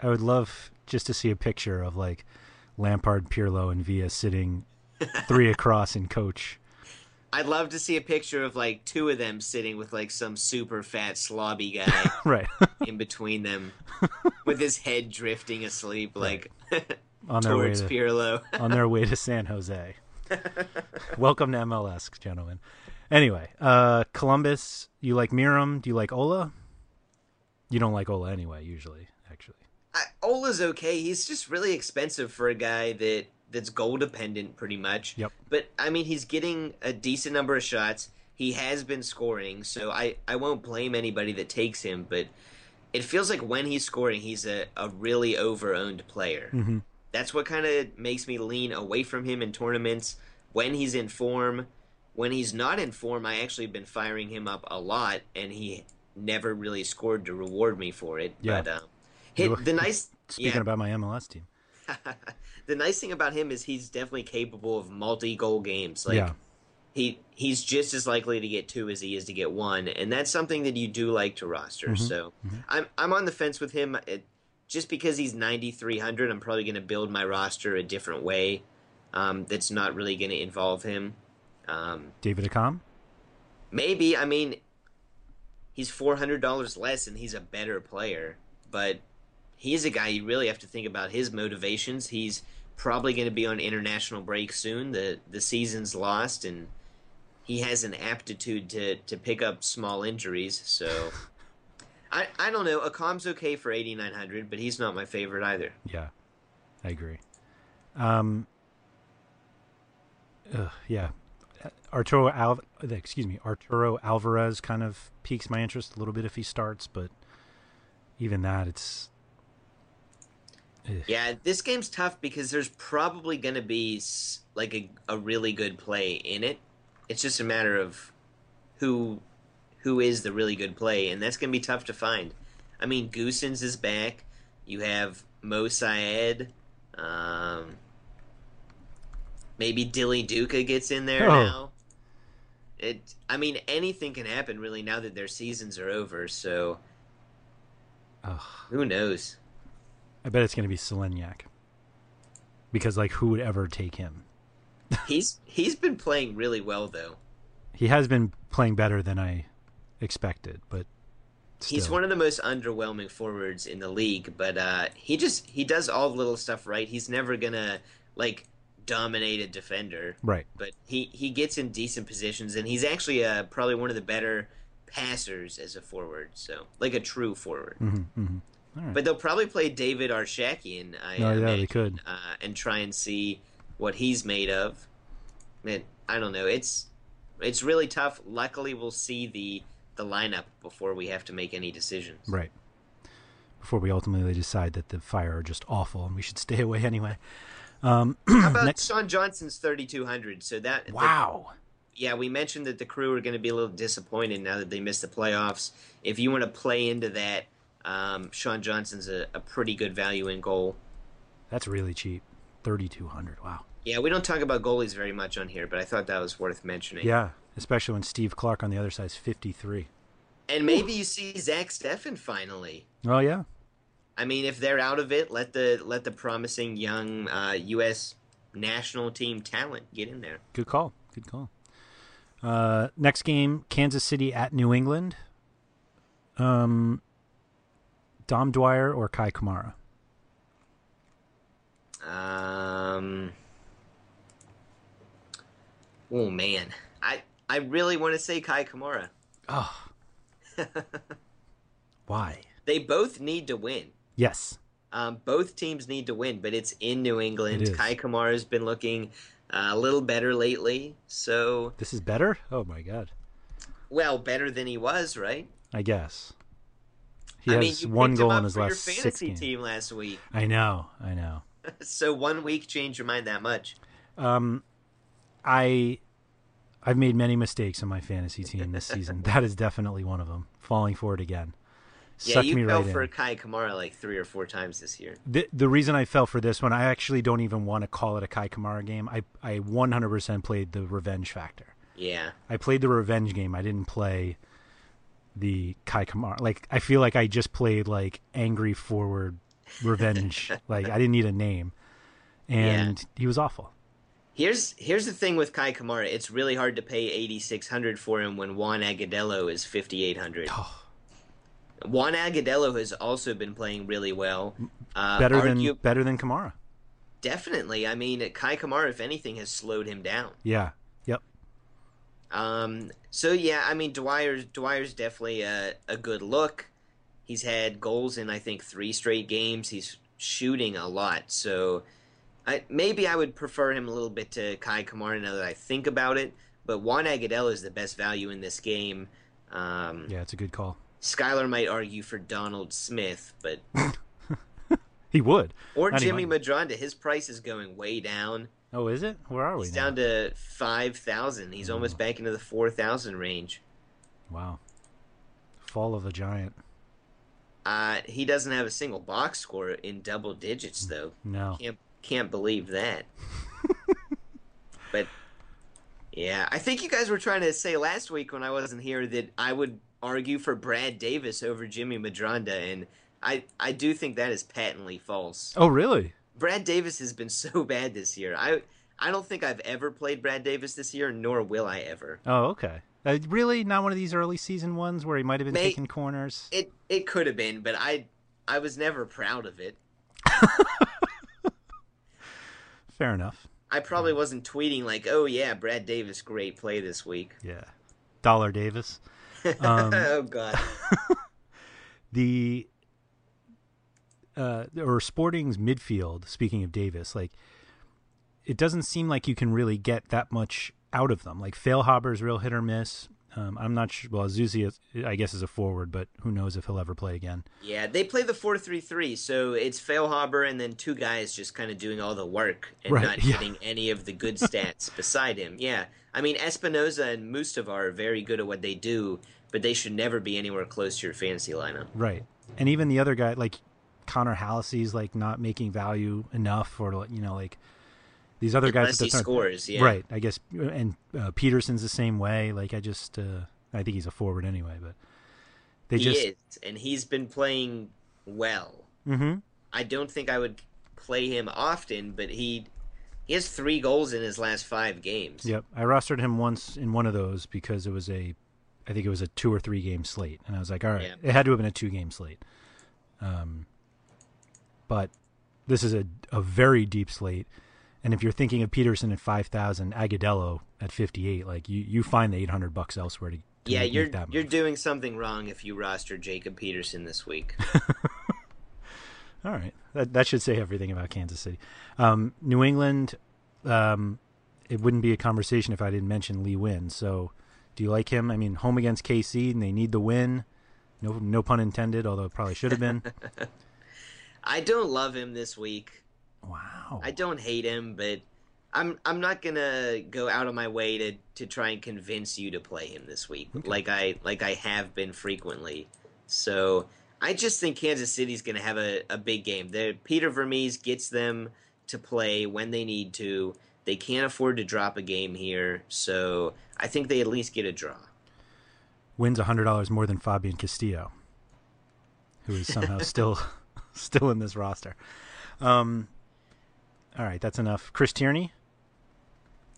E: I would love just to see a picture of like Lampard, Pirlo, and Villa sitting three across in coach.
F: I'd love to see a picture of like two of them sitting with like some super fat slobby guy
E: Right.
F: in between them with his head drifting asleep like
E: On their way
F: towards
E: to-
F: Pirlo.
E: on their way to San Jose. Welcome to MLS, gentlemen. Anyway, uh, Columbus. You like Meram? Do you like Ola? You don't like Ola anyway, usually. Actually,
F: I, Ola's okay. He's just really expensive for a guy that that's goal dependent pretty much.
E: Yep.
F: But I mean, he's getting a decent number of shots. He has been scoring, so I I won't blame anybody that takes him. But it feels like when he's scoring, he's a a really over owned player.
E: Mm-hmm.
F: That's what kind of makes me lean away from him in tournaments when he's in form. When he's not in form, I actually been firing him up a lot, and he never really scored to reward me for it.
E: Yeah.
F: But um, hit, the nice
E: Speaking
F: yeah,
E: about my MLS team,
F: the nice thing about him is he's definitely capable of multi-goal games. Like
E: Yeah.
F: he he's just as likely to get two as he is to get one, and that's something that you do like to roster.
E: Mhm.
F: So I'm I'm on the fence with him. It, just because he's 9300, I'm probably going to build my roster a different way. Um, that's not really going to involve him. Um,
E: David Accam.
F: maybe I mean he's four hundred dollars less and he's a better player, but he's a guy you really have to think about his motivations. He's probably going to be on international break soon. the The season's lost, and he has an aptitude to to pick up small injuries. So. I, I don't know. Accam's okay for 8,900, but he's not my favorite either.
E: Yeah, I agree. Um, ugh, yeah, Arturo Al- excuse me, Arturo Alvarez kind of piques my interest a little bit if he starts, but even that, it's.
F: Yeah, this game's tough because there's probably going to be like a, a really good play in it. It's just a matter of who who is the really good play, and that's going to be tough to find. I mean, Goossens is back. You have Mo Syed. Um, maybe Dilly Duka gets in there
E: Oh.
F: now. It. I mean, anything can happen really now that their seasons are over. So
E: Ugh.
F: who knows?
E: I bet it's going to be Solignac because, like, who would ever take him?
F: He's he's been playing really well though.
E: He has been playing better than I expected, but
F: He's one of the most underwhelming forwards in the league, but uh, he just he does all the little stuff right. He's never gonna like dominate a defender,
E: right.
F: but he he gets in decent positions, and he's actually uh, probably one of the better passers as a forward. So like a true forward.
E: hmm hmm All right.
F: But they'll probably play David Arshakyan. I
E: Oh, yeah, they could.
F: uh, and try and see what he's made of. Man, I don't know. It's it's really tough. Luckily, we'll see the the lineup before we have to make any decisions.
E: Right. Before we ultimately decide that the Fire are just awful and we should stay away anyway. Um,
F: How about
E: next-
F: Sean Johnson's thirty two hundred? So that the-
E: wow.
F: yeah, we mentioned that the crew are going to be a little disappointed now that they missed the playoffs. If you want to play into that, um, Sean Johnson's a, a pretty good value in goal.
E: That's really cheap. 3200 Wow.
F: Yeah, we don't talk about goalies very much on here, but I thought that was worth mentioning.
E: Yeah. Especially when Steve Clark on the other side is 53.
F: And maybe you see Zach Steffen finally.
E: Oh, yeah.
F: I mean, if they're out of it, let the let the promising young uh, U.S. national team talent. Get in there.
E: Good call. Good call. Uh, next game, Kansas City at New England. Um, Dom Dwyer or Kei Kamara?
F: Um. Oh man, I I really want to say Kei Kamara.
E: Oh. Why?
F: They both need to win.
E: Yes.
F: Um, both teams need to win, but it's in New England. Kei Kamara's been looking uh, a little better lately, so
E: This is better? Oh my god.
F: well, better than he was, right?
E: I guess. He
F: I
E: has
F: mean,
E: one goal in his
F: for your
E: last six
F: team last week,
E: I know. I know.
F: so one week changed your mind that much.
E: Um, I I've made many mistakes in my fantasy team this season. that is definitely one of them. Falling for it again.
F: Yeah,
E: Sucked
F: you
E: me
F: fell
E: right
F: for
E: in.
F: Kei Kamara like three or four times this year.
E: The the reason I fell for this one, I actually don't even want to call it a Kei Kamara game. I I 100% played the revenge factor.
F: Yeah,
E: I played the revenge game. I didn't play the Kei Kamara. Like I feel like I just played like angry forward revenge. like I didn't need a name, and he was awful.
F: Here's here's the thing with Kei Kamara. It's really hard to pay eighty six hundred for him when Juan Agudelo is fifty eight hundred.
E: Oh.
F: Juan Agudelo has also been playing really well. Uh,
E: better
F: argue-
E: than better than Kamara.
F: definitely. I mean, Kei Kamara, if anything, has slowed him down.
E: Yeah.
F: Um, so yeah, I mean, Dwyer's Dwyer's definitely a, a good look. He's had goals in I think three straight games. He's shooting a lot, so I, maybe I would prefer him a little bit to Kei Kamara now that I think about it. But Juan Agudelo is the best value in this game. Um,
E: Yeah, it's a good call.
F: Skylar might argue for Donald Smith, but
E: He would.
F: or Jimmy Medranda. His price is going way down.
E: Oh, is it? Where are we
F: He's
E: now?
F: down to five thousand. He's almost back into the four thousand range.
E: Wow. Fall of the giant.
F: Uh, he doesn't have a single box score in double digits though.
E: No.
F: Can't can't believe that. but yeah, I think you guys were trying to say last week when I wasn't here that I would argue for Brad Davis over Jimmy Medranda, and I I do think that is patently false.
E: Oh, really?
F: Brad Davis has been so bad this year. I I don't think I've ever played Brad Davis this year, nor will I ever.
E: Oh, okay. Uh, really? Not one of these early season ones where he might have been
F: May-
E: taking corners?
F: It it could have been, but I I was never proud of it.
E: Fair enough.
F: I probably wasn't tweeting like, "Oh yeah, Brad Davis, great play this week."
E: Yeah. Dollar Davis. Um,
F: oh god.
E: the uh or Sporting's midfield, speaking of Davis, like it doesn't seem like you can really get that much out of them. Like Feilhaber's real hit or miss. Um, I'm not sure. Well, Zusi, is, I guess, is a forward, but who knows if he'll ever play again.
F: Yeah, they play the four three three, so it's Failhaber and then two guys just kind of doing all the work and
E: Right,
F: not
E: yeah.
F: getting any of the good stats beside him. Yeah, I mean Espinoza and Mustivar are very good at what they do, but they should never be anywhere close to your fantasy lineup.
E: Right. And even the other guy, like Connor Hallisey's, like not making value enough, or you know, like these other guys.
F: Unless
E: that
F: he scores, yeah.
E: Right. I guess, and uh, Peterson's the same way. Like I just, uh, I think he's a forward anyway, but they
F: he
E: just.
F: is, and he's been playing well.
E: hmm
F: I don't think I would play him often, but he he has three goals in his last five games.
E: Yep. I rostered him once in one of those because it was a, I think it was a two or three game slate, and I was like, all right,
F: Yeah.
E: it had to have been a two game slate. Um, but this is a a very deep slate, and if you're thinking of Peterson at five thousand, Agudelo at fifty eight, like you you find the eight hundred bucks elsewhere to. to
F: Yeah,
E: make
F: you're you're doing something wrong if you roster Jacob Peterson this week.
E: All right, that that should say everything about Kansas City. Um, New England, um, it wouldn't be a conversation if I didn't mention Lee Nguyen. So, do you like him? I mean, home against KC, and they need the win. No, no pun intended. Although it probably should have been.
F: I don't love him this week.
E: Wow.
F: I don't hate him, but I'm I'm not gonna go out of my way to, to try and convince you to play him this week, like I like I have been frequently. So I just think Kansas City's gonna have a, a big game. they Peter Vermes gets them to play when they need to. They can't afford to drop a game here, so I think they at least get a draw.
E: Nguyen's hundred dollars more than Fabian Castillo, who is somehow still still in this roster. Um, All right, that's enough. Chris Tierney.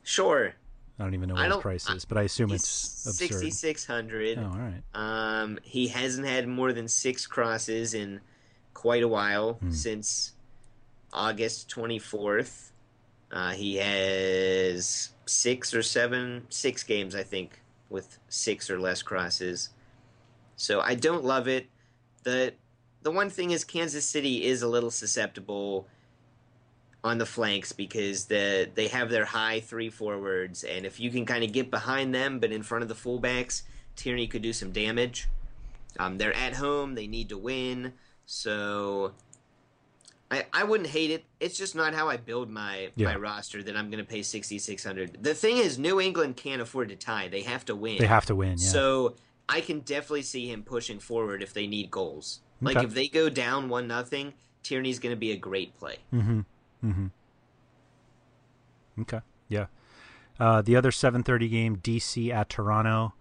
F: Sure.
E: I don't even know what his price is, but I assume it's.
F: Sixty six hundred.
E: Oh, all right.
F: Um, he hasn't had more than six crosses in quite a while
E: Hmm.
F: since August twenty fourth. Uh, he has six or seven, six games, I think, with six or less crosses. So I don't love it. the The one thing is, Kansas City is a little susceptible on the flanks because the they have their high three forwards, and if you can kind of get behind them but in front of the fullbacks, Tierney could do some damage. Um, they're at home; they need to win, so I I wouldn't hate it. It's just not how I build my
E: Yeah.
F: my roster that I'm going to pay sixty six hundred. The thing is, New England can't afford to tie; they have to win.
E: They have to win, yeah.
F: So I can definitely see him pushing forward if they need goals. Like
E: Okay.
F: if they go down one nothing, Tierney's going to be a great play.
E: Mm-hmm. Mm-hmm. Okay. Yeah. Uh, the other 7:30 game, DC at Toronto.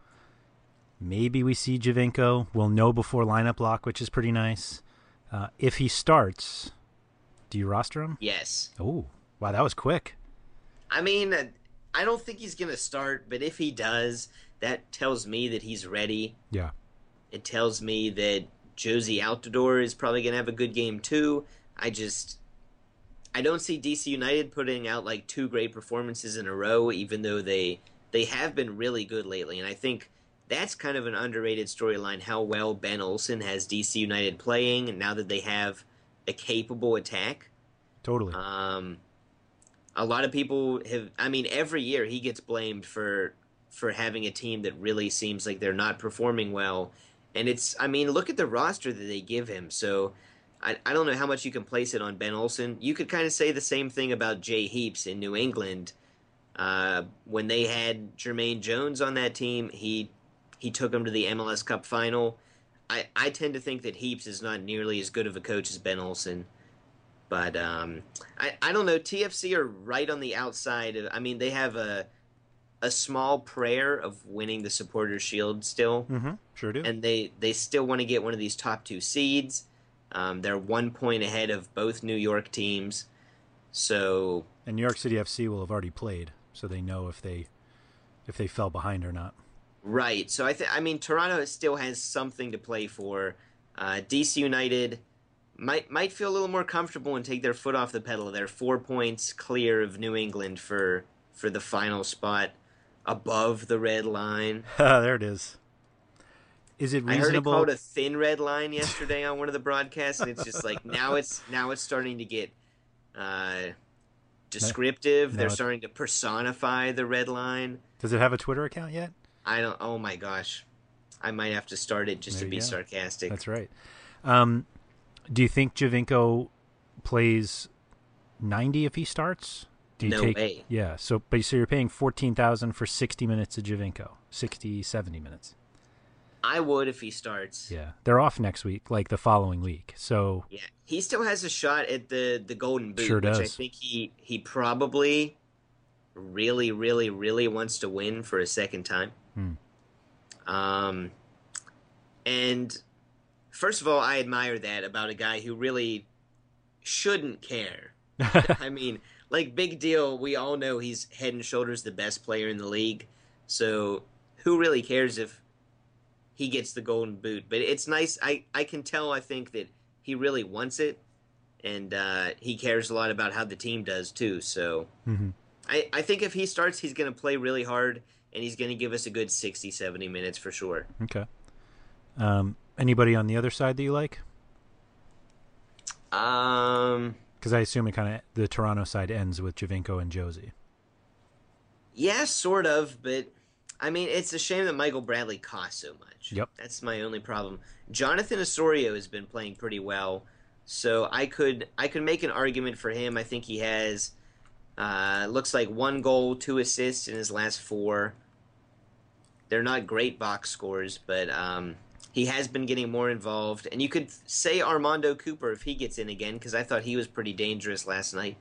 E: Maybe we see Giovinco. We'll know before lineup lock, which is pretty nice. Uh, if he starts, do you roster him?
F: Yes.
E: Oh, wow, that was quick.
F: I mean, uh, I don't think he's going to start, but if he does, that tells me that he's ready.
E: Yeah.
F: It tells me that Jozy Altidore is probably going to have a good game too. I just I don't see DC United putting out like two great performances in a row even though they they have been really good lately and I think that's kind of an underrated storyline how well Ben Olsen has DC United playing and now that they have a capable attack.
E: Totally.
F: Um a lot of people have I mean every year he gets blamed for for having a team that really seems like they're not performing well and it's I mean look at the roster that they give him so I, I don't know how much you can place it on Ben Olsen. You could kind of say the same thing about Jay Heaps in New England. Uh, when they had Jermaine Jones on that team, he he took them to the MLS Cup final. I, I tend to think that Heaps is not nearly as good of a coach as Ben Olsen. But um, I, I don't know. TFC are right on the outside. Of, I mean, they have a a small prayer of winning the Supporters Shield still,
E: Mm-hmm. Sure do.
F: and they they still want to get one of these top two seeds. Um, they're one point ahead of both New York teams, so
E: And New York City FC will have already played, so they know if they if they fell behind or not.
F: right. So I think I mean Toronto still has something to play for. Uh, DC United might might feel a little more comfortable and take their foot off the pedal. They're four points clear of New England for for the final spot above the red line.
E: there it is. Is it
F: I heard it
E: reasonable?
F: called a thin red line yesterday on one of the broadcasts, and it's just like now it's now it's starting to get uh, descriptive.
E: No,
F: They're
E: it-
F: starting to personify the red line.
E: Does it have a Twitter account yet?
F: I don't. Oh my gosh, I might have to start it just
E: There
F: to be
E: go.
F: sarcastic.
E: That's right. Um, do you think Giovinco plays ninety if he starts? Do you
F: No
E: take,
F: way.
E: Yeah. So, but so you're paying fourteen thousand for sixty minutes of Giovinco, 60, 70 minutes.
F: I would if he starts.
E: Yeah, they're off next week, like the following week. So
F: Yeah, he still has a shot at the the golden boot,
E: Sure
F: which I think he he probably really, really, really wants to win for a second time.
E: Hmm.
F: Um, and first of all, I admire that about a guy who really shouldn't care. I mean, like big deal. We all know he's head and shoulders the best player in the league. So who really cares if he gets the golden boot? But it's nice. I I can tell. I think that he really wants it, and uh, he cares a lot about how the team does too. So
E: Mhm.
F: I I think if he starts, he's going to play really hard, and he's going to give us a good 60, 70 minutes for sure.
E: okay. Um, anybody on the other side that you like?
F: Um.
E: Because I assume it kind of the Toronto side ends with Giovinco and Jozy.
F: Yeah, sort of, but I mean, it's a shame that Michael Bradley costs so much.
E: Yep.
F: That's my only problem. Jonathan Osorio has been playing pretty well, so I could I could make an argument for him. I think he has uh, looks like one goal, two assists in his last four. They're not great box scores, but um, he has been getting more involved. And you could say Armando Cooper if he gets in again, because I thought he was pretty dangerous last night.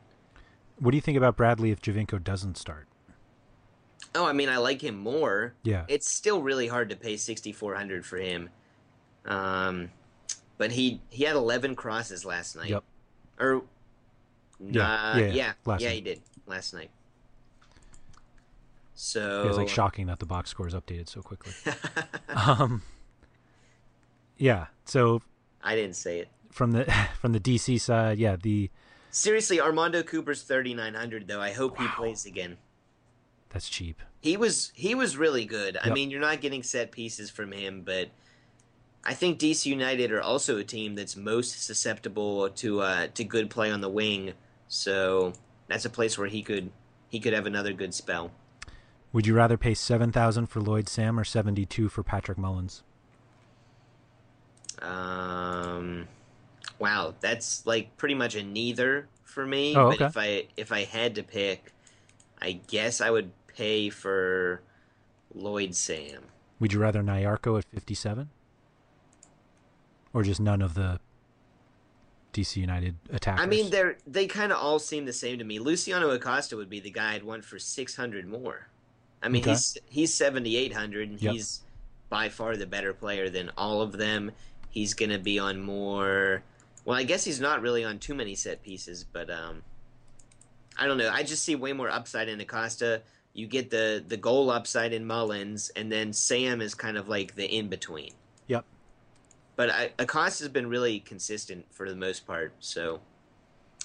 E: What do you think about Bradley if Giovinco doesn't start?
F: Oh, I mean, I like him more.
E: Yeah.
F: It's still really hard to pay sixty four hundred for him. Um, but he he had eleven crosses last night.
E: Yep.
F: Or
E: Yeah,
F: Uh,
E: yeah,
F: yeah,
E: yeah,
F: yeah, he did last night. So
E: It was like shocking that the box score is updated so quickly. um, yeah. So
F: I didn't say it.
E: from the from the DC side, yeah, the
F: Seriously, Armando Cooper's thirty nine hundred though. I hope he plays again.
E: that's cheap.
F: He was he was really good. I mean, you're not getting set pieces from him, but I think DC United are also a team that's most susceptible to uh, to good play on the wing. So that's a place where he could he could have another good spell.
E: Would you rather pay seven thousand for Lloyd Sam or seventy two for Patrick Mullins?
F: Um, wow, that's like pretty much a neither for me.
E: Oh,
F: But if I if I had to pick, I guess I would pay for Lloyd Sam.
E: Would you rather Nyarko at fifty seven? Or just none of the DC United attackers?
F: I mean, they're they kind of all seem the same to me. Luciano Acosta would be the guy I'd want for six hundred more. I mean,
E: Okay.
F: he's he's seventy eight hundred, and
E: Yep.
F: he's by far the better player than all of them. He's gonna be on more. Well, I guess he's not really on too many set pieces, but um, I don't know. I just see way more upside in Acosta. You get the the goal upside in Mullins, and then Sam is kind of like the in between.
E: Yep.
F: But I, Acosta's been really consistent for the most part. So,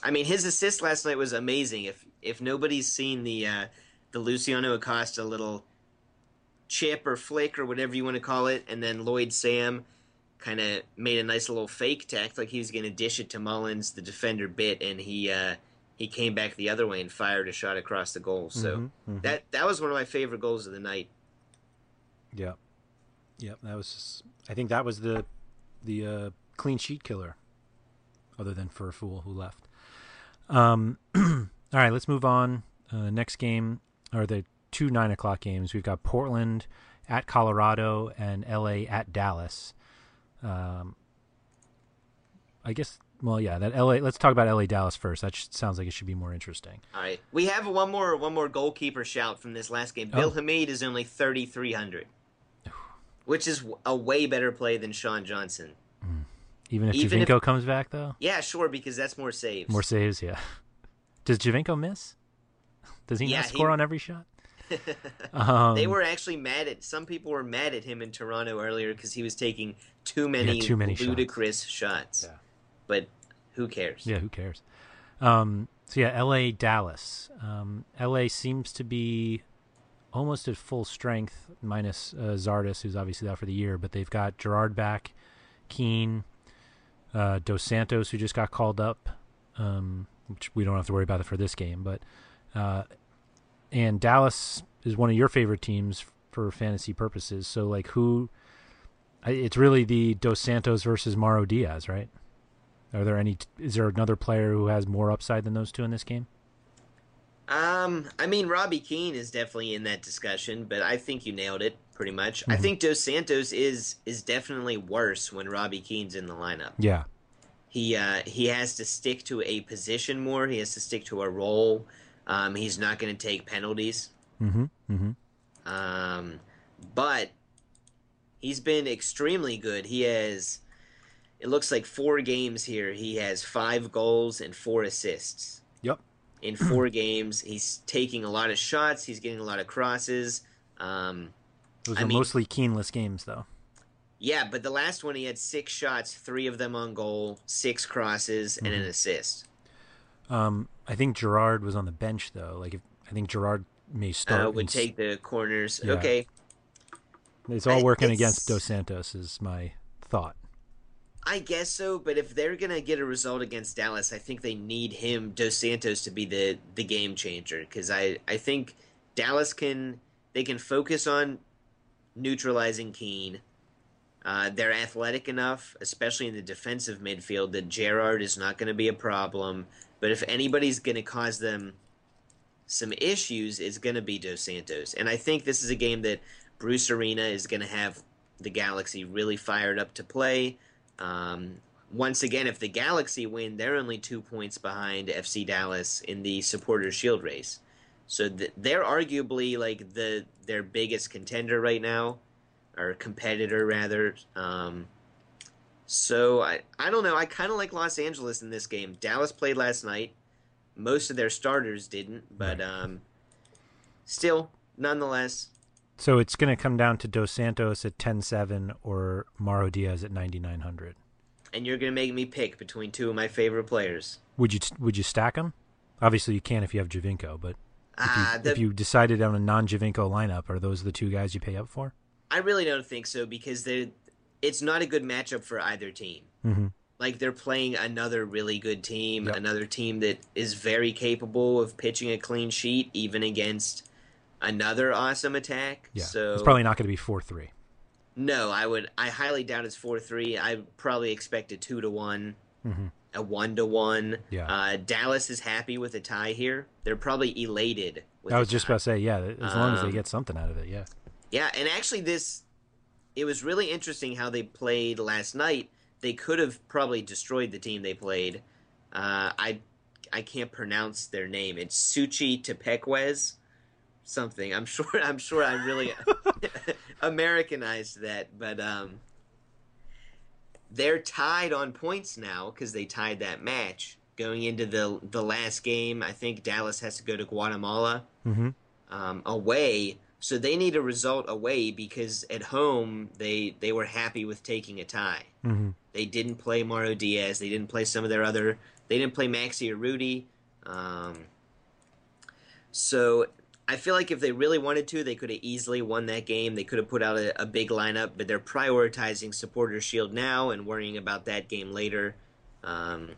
F: I mean, his assist last night was amazing. If if nobody's seen the uh, the Luciano Acosta little chip or flick or whatever you want to call it, and then Lloyd Sam kind of made a nice little fake to act like he was going to dish it to Mullins. The defender bit, and he uh, he came back the other way and fired a shot across the goal. So
E: Mhm, mhm.
F: that that was one of my favorite goals of the night.
E: Yep. Yep. That was. Just, I think that was the the uh, clean sheet killer, other than for a fool who left. Um. all right. Let's move on. Uh, next game are the two nine o'clock games. We've got Portland at Colorado and L.A. at Dallas. Um. I guess. Well, yeah. That L.A. Let's talk about L.A. Dallas first. That sh- sounds like it should be more interesting.
F: All right, we have one more one more goalkeeper shout from this last game. Bill
E: Oh.
F: Hamid is only thirty three hundred, which is a way better play than Sean Johnson.
E: Even if
F: Even if-
E: Giovinco comes back, though,
F: Yeah, sure, because that's more saves.
E: more saves. Yeah. Does Giovinco miss? Does he
F: Yeah,
E: not
F: he-
E: score on every shot? Um,
F: they were actually mad at some people were mad at him in Toronto earlier because he was taking too many,
E: too many shots.
F: ludicrous shots.
E: Yeah.
F: But who cares?
E: Yeah, who cares? Um, so yeah, L.A. Dallas. Um, L.A. seems to be almost at full strength, minus uh, Zardes, who's obviously out for the year. But they've got Gerrard back, Keane, uh, Dos Santos, who just got called up, um, which we don't have to worry about it for this game. But uh, and Dallas is one of your favorite teams for fantasy purposes. So like, who? It's really the Dos Santos versus Mauro Diaz, right? Are there any? Is there another player who has more upside than those two in this game?
F: Um, I mean, Robbie Keane is definitely in that discussion, but I think you nailed it pretty much. I
E: Mhm.
F: think Dos Santos is is definitely worse when Robbie Keane's in the lineup.
E: Yeah,
F: He uh, he has to stick to a position more. He has to stick to a role. Um, he's not going to take penalties.
E: Mm-hmm. Mm-hmm.
F: Um, but he's been extremely good. He has, it looks like four games here. He has five goals and four assists.
E: Yep.
F: In four games, he's taking a lot of shots. He's getting a lot of crosses. Um,
E: Those
F: I
E: are
F: mean-
E: mostly Keaneless games, though.
F: yeah, but the last one he had six shots, three of them on goal, six crosses, and an
E: Mhm.
F: assist.
E: Um, I think Gerrard was on the bench though. Like, if, I think Gerrard may start.
F: Uh, would take the corners.
E: Yeah.
F: Okay,
E: It's all
F: I-
E: working
F: it's-
E: against Dos Santos, is my thought.
F: I guess so, but if they're gonna get a result against Dallas, I think they need him, Dos Santos, to be the the game changer. Because I I think Dallas can they can focus on neutralizing Keane. Uh, they're athletic enough, especially in the defensive midfield, that Gerrard is not going to be a problem. But if anybody's going to cause them some issues, it's going to be Dos Santos. And I think this is a game that Bruce Arena is going to have the Galaxy really fired up to play. Um, once again, if the Galaxy win, they're only two points behind FC Dallas in the Supporters Shield race. So th- they're arguably like the their biggest contender right now, or competitor rather. Um, so I I don't know. I kind of like Los Angeles in this game. Dallas played last night. most of their starters didn't, but um, still, nonetheless.
E: So it's going to come down to Dos Santos at 10-7 or Mauro Diaz at 9900.
F: And you're going to make me pick between two of my favorite players.
E: Would you would you stack them? Obviously, you can if you have Giovinco, but if, you,
F: Uh, the-
E: if you decided on a non-Giovinco lineup, are those the two guys you pay up for?
F: I really don't think so because they it's not a good matchup for either team.
E: Mhm.
F: Like they're playing another really good team,
E: Yep.
F: another team that is very capable of pitching a clean sheet even against another awesome attack.
E: Yeah,
F: So
E: it's probably not going to be four three.
F: no, I would I highly doubt it's 4-3. I probably expect a 2 to 1,
E: Mhm.
F: a 1 to 1.
E: Yeah.
F: Uh, Dallas is happy with a tie here. They're probably elated with
E: I was just
F: tie.
E: about to say, yeah, as long as they
F: Um,
E: get something out of it, yeah.
F: Yeah, and actually, this it was really interesting how they played last night. They could have probably destroyed the team they played. Uh, I I can't pronounce their name. It's Suchitepéquez, something. I'm sure. I'm sure I really Americanized that, but um, they're tied on points now because they tied that match going into the the last game. I think Dallas has to go to Guatemala
E: Mm-hmm.
F: um, away. So they need a result away because at home they they were happy with taking a tie.
E: Mm-hmm.
F: They didn't play Mauro Diaz. They didn't play some of their other. They didn't play Maxi Urruti. Um, so I feel like if they really wanted to, they could have easily won that game. They could have put out a, a big lineup, but they're prioritizing Supporter Shield now and worrying about that game later. Um,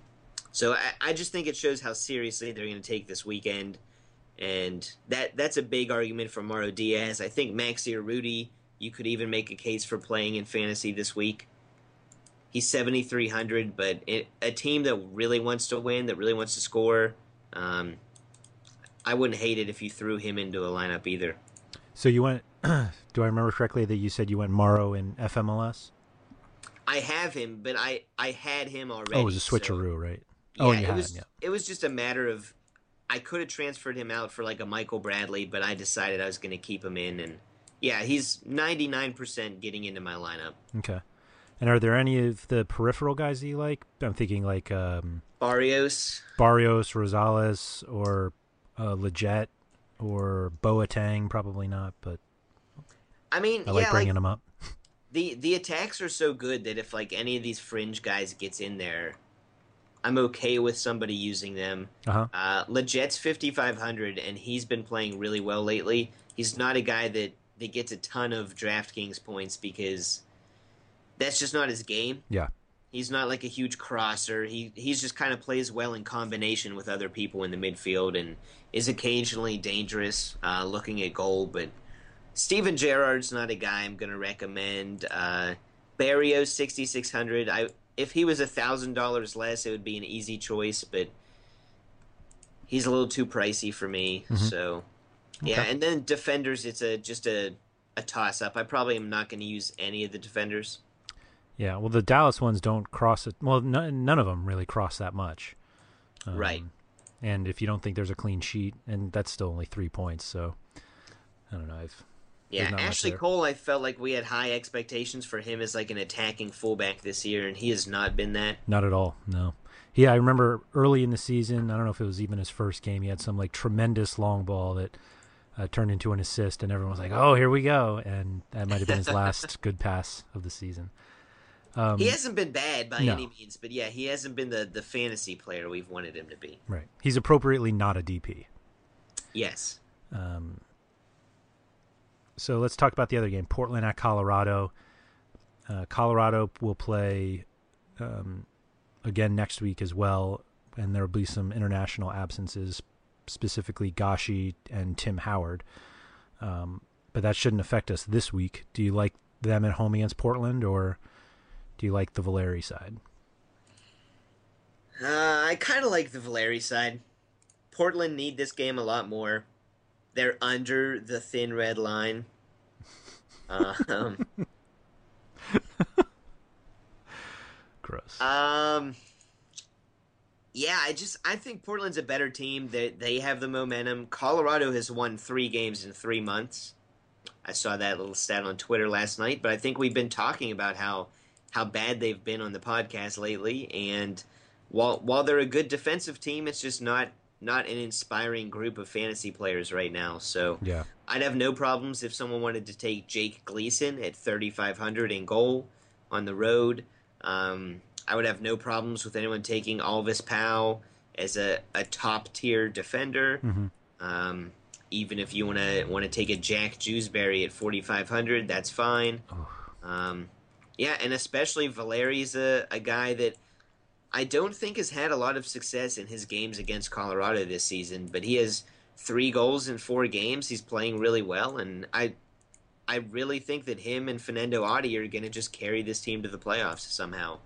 F: so I, I just think it shows how seriously they're going to take this weekend, and that that's a big argument for Mauro Diaz. I think Maxi Urruti, you could even make a case for playing in fantasy this week. He's seventy three hundred, but it, a team that really wants to win, that really wants to score, um, I wouldn't hate it if you threw him into a lineup either.
E: So you went. do I remember correctly that you said you went Mauro in FMLS?
F: I have him, but I I had him already.
E: oh, it was a
F: so-
E: switcheroo, right?
F: Yeah,
E: oh,
F: it was
E: him,
F: it was just a matter of I could have transferred him out for like a Michael Bradley, but I decided I was going to keep him in, and yeah, he's ninety nine percent getting into my lineup.
E: Okay. And are there any of the peripheral guys that you like? I'm thinking like um,
F: Barrios,
E: Barrios, Rosales, or uh, Lletget, or Boateng. Probably not, but
F: I mean,
E: I like
F: yeah,
E: bringing
F: like
E: them up.
F: the the attacks are so good that if like any of these fringe guys gets in there, I'm okay with somebody using them.
E: Uh-huh.
F: Uh, Lletget's 5,500, and he's been playing really well lately. He's not a guy that, that gets a ton of DraftKings points because that's just not his game.
E: Yeah.
F: He's not like a huge crosser. He he's just kind of plays well in combination with other people in the midfield and is occasionally dangerous uh, looking at goal. But Steven Gerrard's not a guy I'm going to recommend. Uh, Barrios 6600. I if he was a thousand dollars less, it would be an easy choice, but he's a little too pricey for me.
E: Mhm.
F: So yeah,
E: Okay.
F: and then defenders, it's a just a a toss up. I probably am not going to use any of the defenders.
E: Yeah. Well, the Dallas ones don't cross it. Well, none of them really cross that much. Um,
F: Right.
E: And if you don't think there's a clean sheet, and that's still only three points, so I don't know. I've
F: Yeah,
E: there's not much
F: Ashley. Cole, I felt like we had high expectations for him as like an attacking fullback this year, and he has not been that.
E: Not at all. No. Yeah, I remember early in the season. I don't know if it was even his first game. He had some like tremendous long ball that uh, turned into an assist, and everyone was like, "Oh, here we go!" And that might have been his last good pass of the season. Um,
F: he hasn't been bad by
E: no.
F: any means, but yeah, he hasn't been the, the fantasy player we've wanted him to be.
E: right. He's appropriately not a DP.
F: Yes.
E: Um, so let's talk about the other game Portland at Colorado. Uh, Colorado will play um, again next week as well, and there will be some international absences, specifically Gashi and Tim Howard. Um, but that shouldn't affect us this week. Do you like them at home against Portland, or do you like the Valeri side?
F: Uh, I kind of like the Valeri side. Portland need this game a lot more. They're under the thin red line. Um,
E: Gross.
F: Um. Yeah, I just I think Portland's a better team. They they have the momentum. Colorado has won three games in three months. I saw that little stat on Twitter last night, but I think we've been talking about how how bad they've been on the podcast lately. And while while they're a good defensive team, it's just not not an inspiring group of fantasy players right now. So
E: Yeah.
F: I'd have no problems if someone wanted to take Jake Gleason at 3,500 in goal on the road. Um, I would have no problems with anyone taking Alvas Powell as a, a top tier defender.
E: Mhm.
F: Um, even if you want to want to take a Jack Jewsbury at 4,500, that's fine. Um, yeah, and especially Valeri's a, a guy that I don't think has had a lot of success in his games against Colorado this season, but he has three goals in four games. He's playing really well, and I I really think that him and Fernando Adi are going to just carry this team to the playoffs somehow.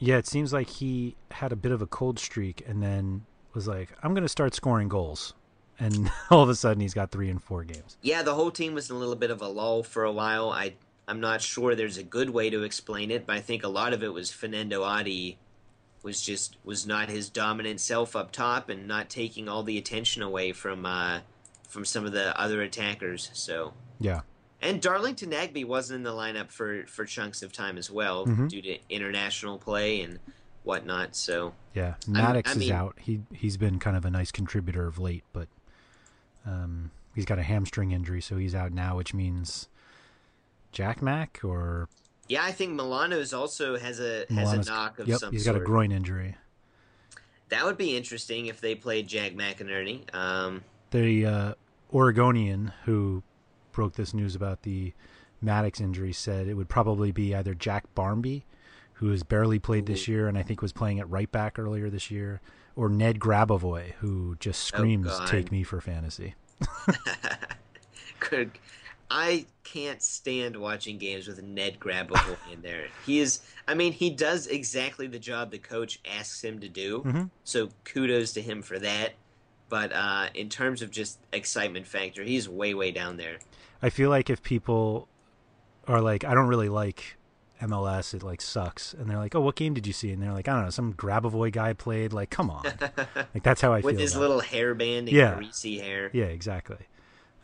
E: Yeah, it seems like he had a bit of a cold streak and then was like, I'm going to start scoring goals. And all of a sudden he's got three and four games.
F: Yeah, the whole team was in a little bit of a lull for a while. I I'm not sure there's a good way to explain it, but I think a lot of it was Fernando Adi was just was not his dominant self up top and not taking all the attention away from uh, from some of the other attackers. So
E: Yeah.
F: and Darlington Nagbe wasn't in the lineup for for chunks of time as well
E: Mhm.
F: due to international play and whatnot. So
E: Yeah. Maddox
F: I
E: is
F: mean-
E: out. He he's been kind of a nice contributor of late, but um, he's got a hamstring injury, so he's out now, which means Jack Mack or
F: yeah, I think Melano's also has a has a knock of
E: yep,
F: some
E: he's
F: sort.
E: got a groin injury.
F: That would be interesting if they played Jack McInerney. Um,
E: The uh, Oregonian who broke this news about the Maddox injury said it would probably be either Jack Barmby, who has barely played this year and I think was playing at right back earlier this year, or Ned Grabavoy, who just
F: Oh,
E: screams
F: God.
E: "Take me for fantasy."
F: Good. I can't stand watching games with Ned Grabavoy in there. He is, I mean, he does exactly the job the coach asks him to do.
E: Mhm.
F: So kudos to him for that. But uh, in terms of just excitement factor, he's way, way down there.
E: I feel like if people are like, I don't really like MLS, it like sucks, and they're like, oh, what game did you see? And they're like, I don't know, some Grabavoy guy played. Like, come on, like that's how I
F: with
E: feel.
F: With
E: his
F: little
E: it.
F: hairband and
E: Yeah.
F: greasy hair.
E: Yeah, exactly.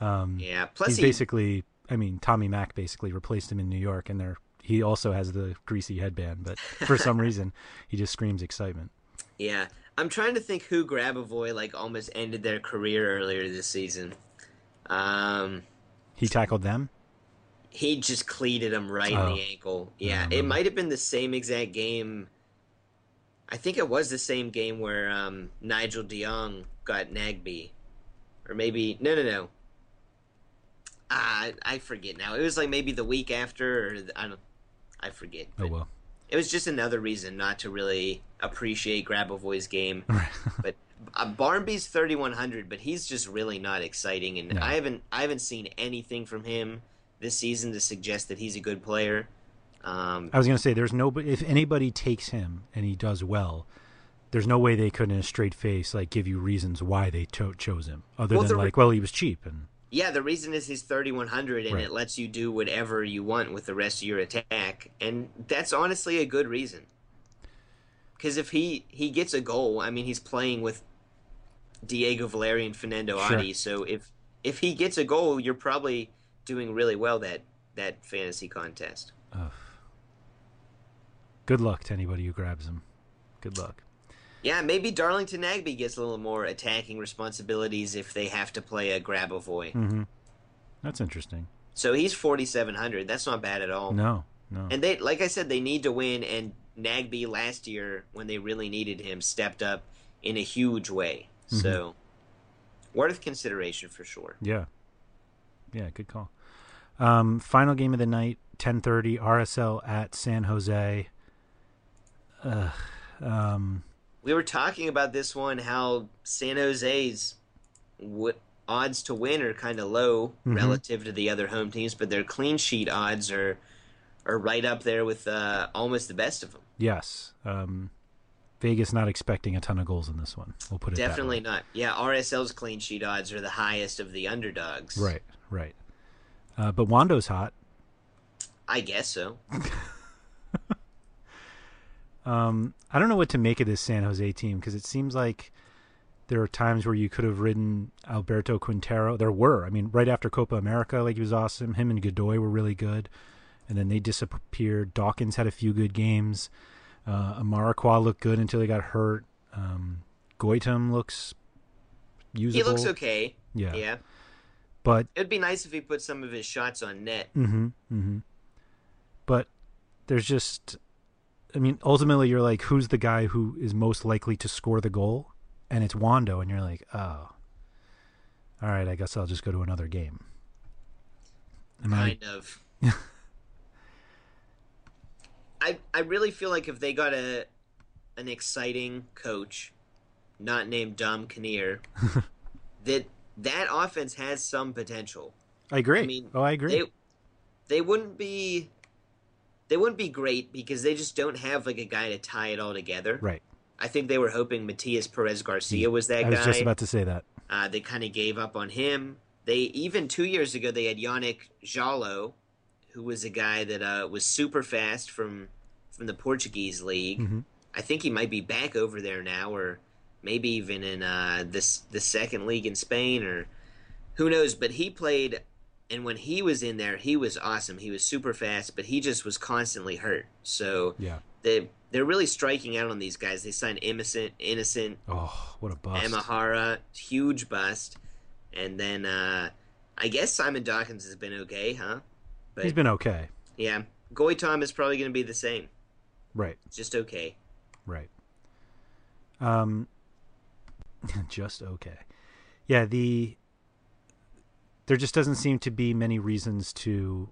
E: Um,
F: Yeah, plus
E: he's
F: he-
E: basically, I mean, Tommy Mack basically replaced him in New York, and there he also has the greasy headband, but for some reason, he just screams excitement.
F: Yeah, I'm trying to think who Grabavoy like almost ended their career earlier this season. Um,
E: He tackled them.
F: he just cleated him right
E: Oh.
F: in the ankle. Yeah, it might have been the same exact game. I think it was the same game where um, Nigel de Jong got Nagbe, or maybe no, no, no. I, I forget now. It was like maybe the week after, or the- I don't. I forget.
E: Oh well.
F: It was just another reason not to really appreciate Grabavoy's game. but uh, Barmby's 3100, but he's just really not exciting, and
E: No.
F: I haven't I haven't seen anything from him this season to suggest that he's a good player. Um,
E: I was gonna say, there's no, if anybody takes him and he does well, there's no way they could, in a straight face, like give you reasons why they cho- chose him, other
F: Well,
E: than
F: the
E: like, well, he was cheap, and
F: yeah, the reason is he's 3100, and
E: Right.
F: it lets you do whatever you want with the rest of your attack, and that's honestly a good reason. Because if he he gets a goal, I mean, he's playing with Diego Valeri and Fernando
E: Sure.
F: Adi, so if if he gets a goal, you're probably doing really well that that fantasy contest.
E: Ugh. good luck to anybody who grabs him. Good luck.
F: Yeah, maybe Darlington Nagbe gets a little more attacking responsibilities if they have to play a Grabavoy.
E: hmm That's interesting.
F: So he's 4700. That's not bad at all.
E: No, no.
F: And they, like I said, they need to win. And Nagby last year, when they really needed him, stepped up in a huge way.
E: Mhm.
F: So worth consideration for sure.
E: Yeah. Yeah, good call. Um, final game of the night, 10:30 RSL at San Jose. Ugh. Um,
F: We were talking about this one, how San Jose's w- odds to win are kind of low
E: Mhm.
F: relative to the other home teams, but their clean sheet odds are are right up there with uh, almost the best of them.
E: yes. Um, Vegas not expecting a ton of goals in this one. We'll put it
F: Definitely not. Yeah, RSL's clean sheet odds are the highest of the underdogs.
E: Right, right. Uh, but Wondo's hot.
F: I guess so.
E: Um, I don't know what to make of this San Jose team because it seems like there are times where you could have ridden Alberto Quintero. There were. I mean, right after Copa America, like he was awesome. Him and Godoy were really good, and then they disappeared. Dawkins had a few good games. Uh, looked good until he got hurt. Um, Goitom looks usable.
F: He looks okay.
E: Yeah.
F: Yeah.
E: But
F: it'd be nice if he put some of his shots on net.
E: Mm-hmm. Mm-hmm. But there's just, I mean, ultimately, you're like, who's the guy who is most likely to score the goal? And it's Wondo, and you're like, oh, all right, I guess I'll just go to another game.
F: Am kind I... of. I I really feel like if they got a an exciting coach, not named Dom Kinnear, that that offense has some potential.
E: I agree. I mean, oh, I agree.
F: They, they wouldn't be they wouldn't be great because they just don't have like a guy to tie it all together.
E: Right.
F: I think they were hoping Matias Perez Garcia was that guy. I
E: was just about to say that.
F: Uh, they kind of gave up on him. They even two years ago they had Yannick Djaló, who was a guy that uh, was super fast from from the Portuguese league. Mm-hmm. I think he might be back over there now, or maybe even in uh, this the second league in Spain, or who knows. But he played, and when he was in there, he was awesome. He was super fast, but he just was constantly hurt. So
E: yeah,
F: they they're really striking out on these guys. They signed Innocent, Innocent.
E: Oh, what a bust!
F: Emeghara, huge bust, and then uh, I guess Simon Dawkins has been okay, huh?
E: But, He's been okay.
F: Yeah, Goitom is probably going to be the same.
E: Right.
F: Just okay.
E: Right. Um. just okay. Yeah. The. There just doesn't seem to be many reasons to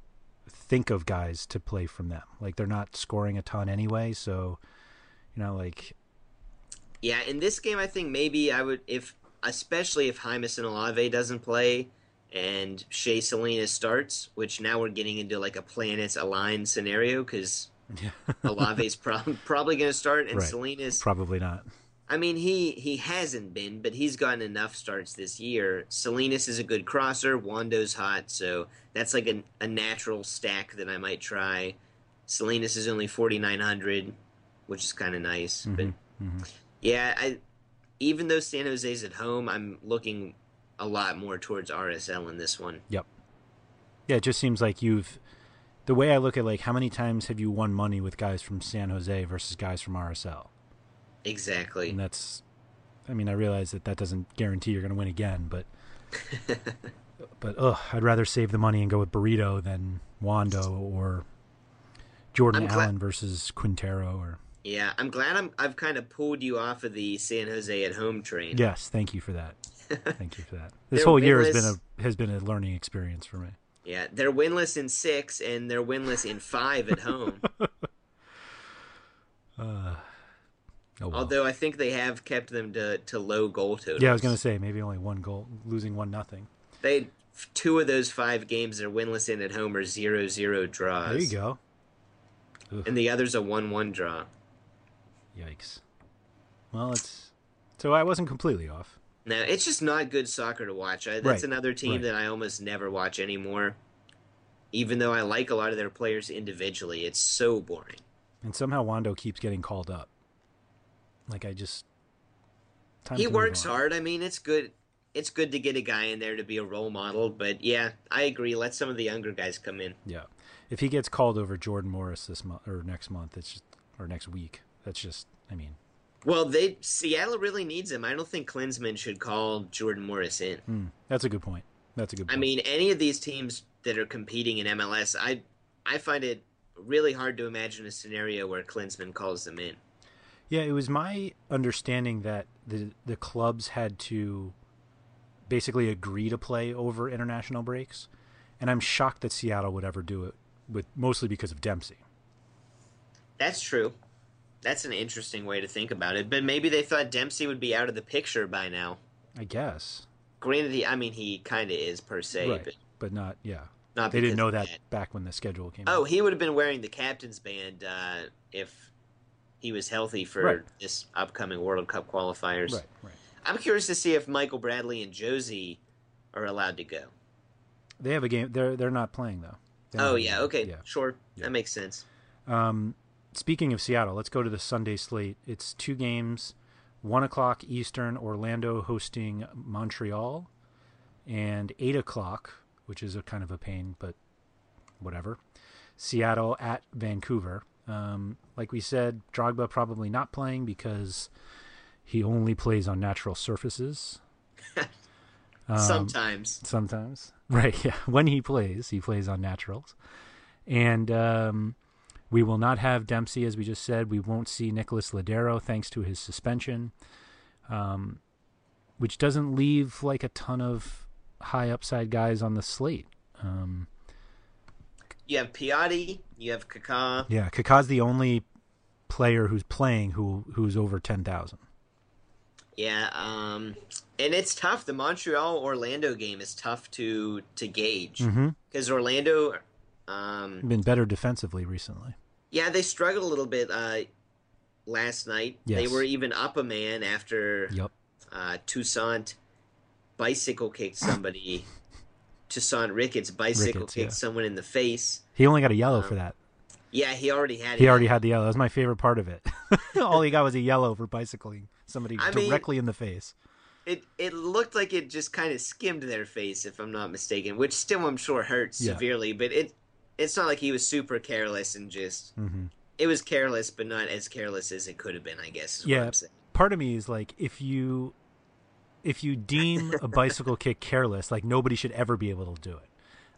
E: think of guys to play from them. Like they're not scoring a ton anyway, so you know, like
F: Yeah, in this game I think maybe I would if especially if Jamison Olave doesn't play and Shea Salinas starts, which now we're getting into like a planets aligned scenario because yeah. Olave's pro- probably going to start and right. Salinas
E: probably not.
F: I mean, he he hasn't been, but he's gotten enough starts this year. Salinas is a good crosser. Wondo's hot, so that's like a, a natural stack that I might try. Salinas is only forty nine hundred, which is kind of nice. Mm-hmm. But mm-hmm. yeah, I even though San Jose's at home, I'm looking a lot more towards RSL in this one.
E: Yep. Yeah, it just seems like you've the way I look at like how many times have you won money with guys from San Jose versus guys from RSL?
F: Exactly.
E: And that's, I mean, I realize that that doesn't guarantee you're going to win again, but, but ugh, I'd rather save the money and go with Burrito than Wondo or Jordan Allen versus Quintero or.
F: Yeah, I'm glad I'm, I've kind of pulled you off of the San Jose at home train.
E: Yes, thank you for that. thank you for that. This whole year has been a has been a learning experience for me.
F: Yeah, they're winless in six and they're winless in five at home.
E: uh,
F: Oh, well. Although I think they have kept them to, to low goal totals.
E: Yeah, I was going to say maybe only one goal, losing one nothing.
F: They two of those five games they're winless in at home are zero zero draws.
E: There you go.
F: And the other's a one one draw.
E: Yikes. Well, it's so I wasn't completely off.
F: No, it's just not good soccer to watch. I, that's right. another team right. that I almost never watch anymore. Even though I like a lot of their players individually, it's so boring.
E: And somehow Wondo keeps getting called up. Like I just
F: he works hard. I mean, it's good. It's good to get a guy in there to be a role model. But yeah, I agree. Let some of the younger guys come in.
E: Yeah, if he gets called over Jordan Morris this month or next month, it's just or next week. That's just. I mean.
F: Well, they Seattle really needs him. I don't think Klinsmann should call Jordan Morris in.
E: Mm, that's a good point. That's a good. Point.
F: I mean, any of these teams that are competing in MLS, I I find it really hard to imagine a scenario where Klinsmann calls them in.
E: Yeah, it was my understanding that the the clubs had to basically agree to play over international breaks, and I'm shocked that Seattle would ever do it with mostly because of Dempsey.
F: That's true. That's an interesting way to think about it, but maybe they thought Dempsey would be out of the picture by now.
E: I guess.
F: Granted, he, I mean, he kind of is per se,
E: right.
F: but,
E: but not yeah. Not they didn't know that, that, back when the schedule came.
F: Oh, out. he would have been wearing the captain's band uh, if he was healthy for right. this upcoming World Cup qualifiers.
E: Right, right.
F: I'm curious to see if Michael Bradley and Jozy are allowed to go.
E: They have a game. They're they're not playing though.
F: Oh yeah. Okay. Yeah. Sure. Yeah. That makes sense.
E: Um, speaking of Seattle, let's go to the Sunday slate. It's two games, one o'clock Eastern. Orlando hosting Montreal, and eight o'clock, which is a kind of a pain, but whatever. Seattle at Vancouver. Um, like we said, Drogba probably not playing because He only plays on natural surfaces.
F: Um, sometimes.
E: Sometimes. Right, yeah. When he plays, he plays on naturals. And um, we will not have Dempsey, as we just said. We won't see Nicholas Lodeiro thanks to his suspension, um, which doesn't leave like a ton of high upside guys on the slate. Um,
F: you have Piatti, you have Kaká.
E: Yeah, Kaká's the only player who's playing who who's over ten thousand.
F: Yeah, um, and it's tough. The Montreal Orlando game is tough to to gauge because
E: mm-hmm.
F: Orlando um,
E: been better defensively recently.
F: Yeah, they struggled a little bit uh, last night.
E: Yes.
F: They were even up a man after
E: yep.
F: uh, Toussaint bicycle kicked somebody. Toussaint Ricketts bicycle
E: Ricketts,
F: kicked
E: yeah.
F: someone in the face.
E: He only got a yellow
F: Um,
E: for that.
F: Yeah, he already had.
E: He
F: it.
E: already had the yellow. That was my favorite part of it. All he got was a yellow for bicycling somebody
F: I mean-
E: directly in the face.
F: It it looked like it just kind of skimmed their face, if I'm not mistaken, which still I'm sure hurts
E: Yeah.
F: severely. But it it's not like he was super careless and just
E: hmm
F: it was careless, but not as careless as it could have been. I guess.
E: Yeah, part of me is like if you if you deem a bicycle kick careless, like nobody should ever be able to do it.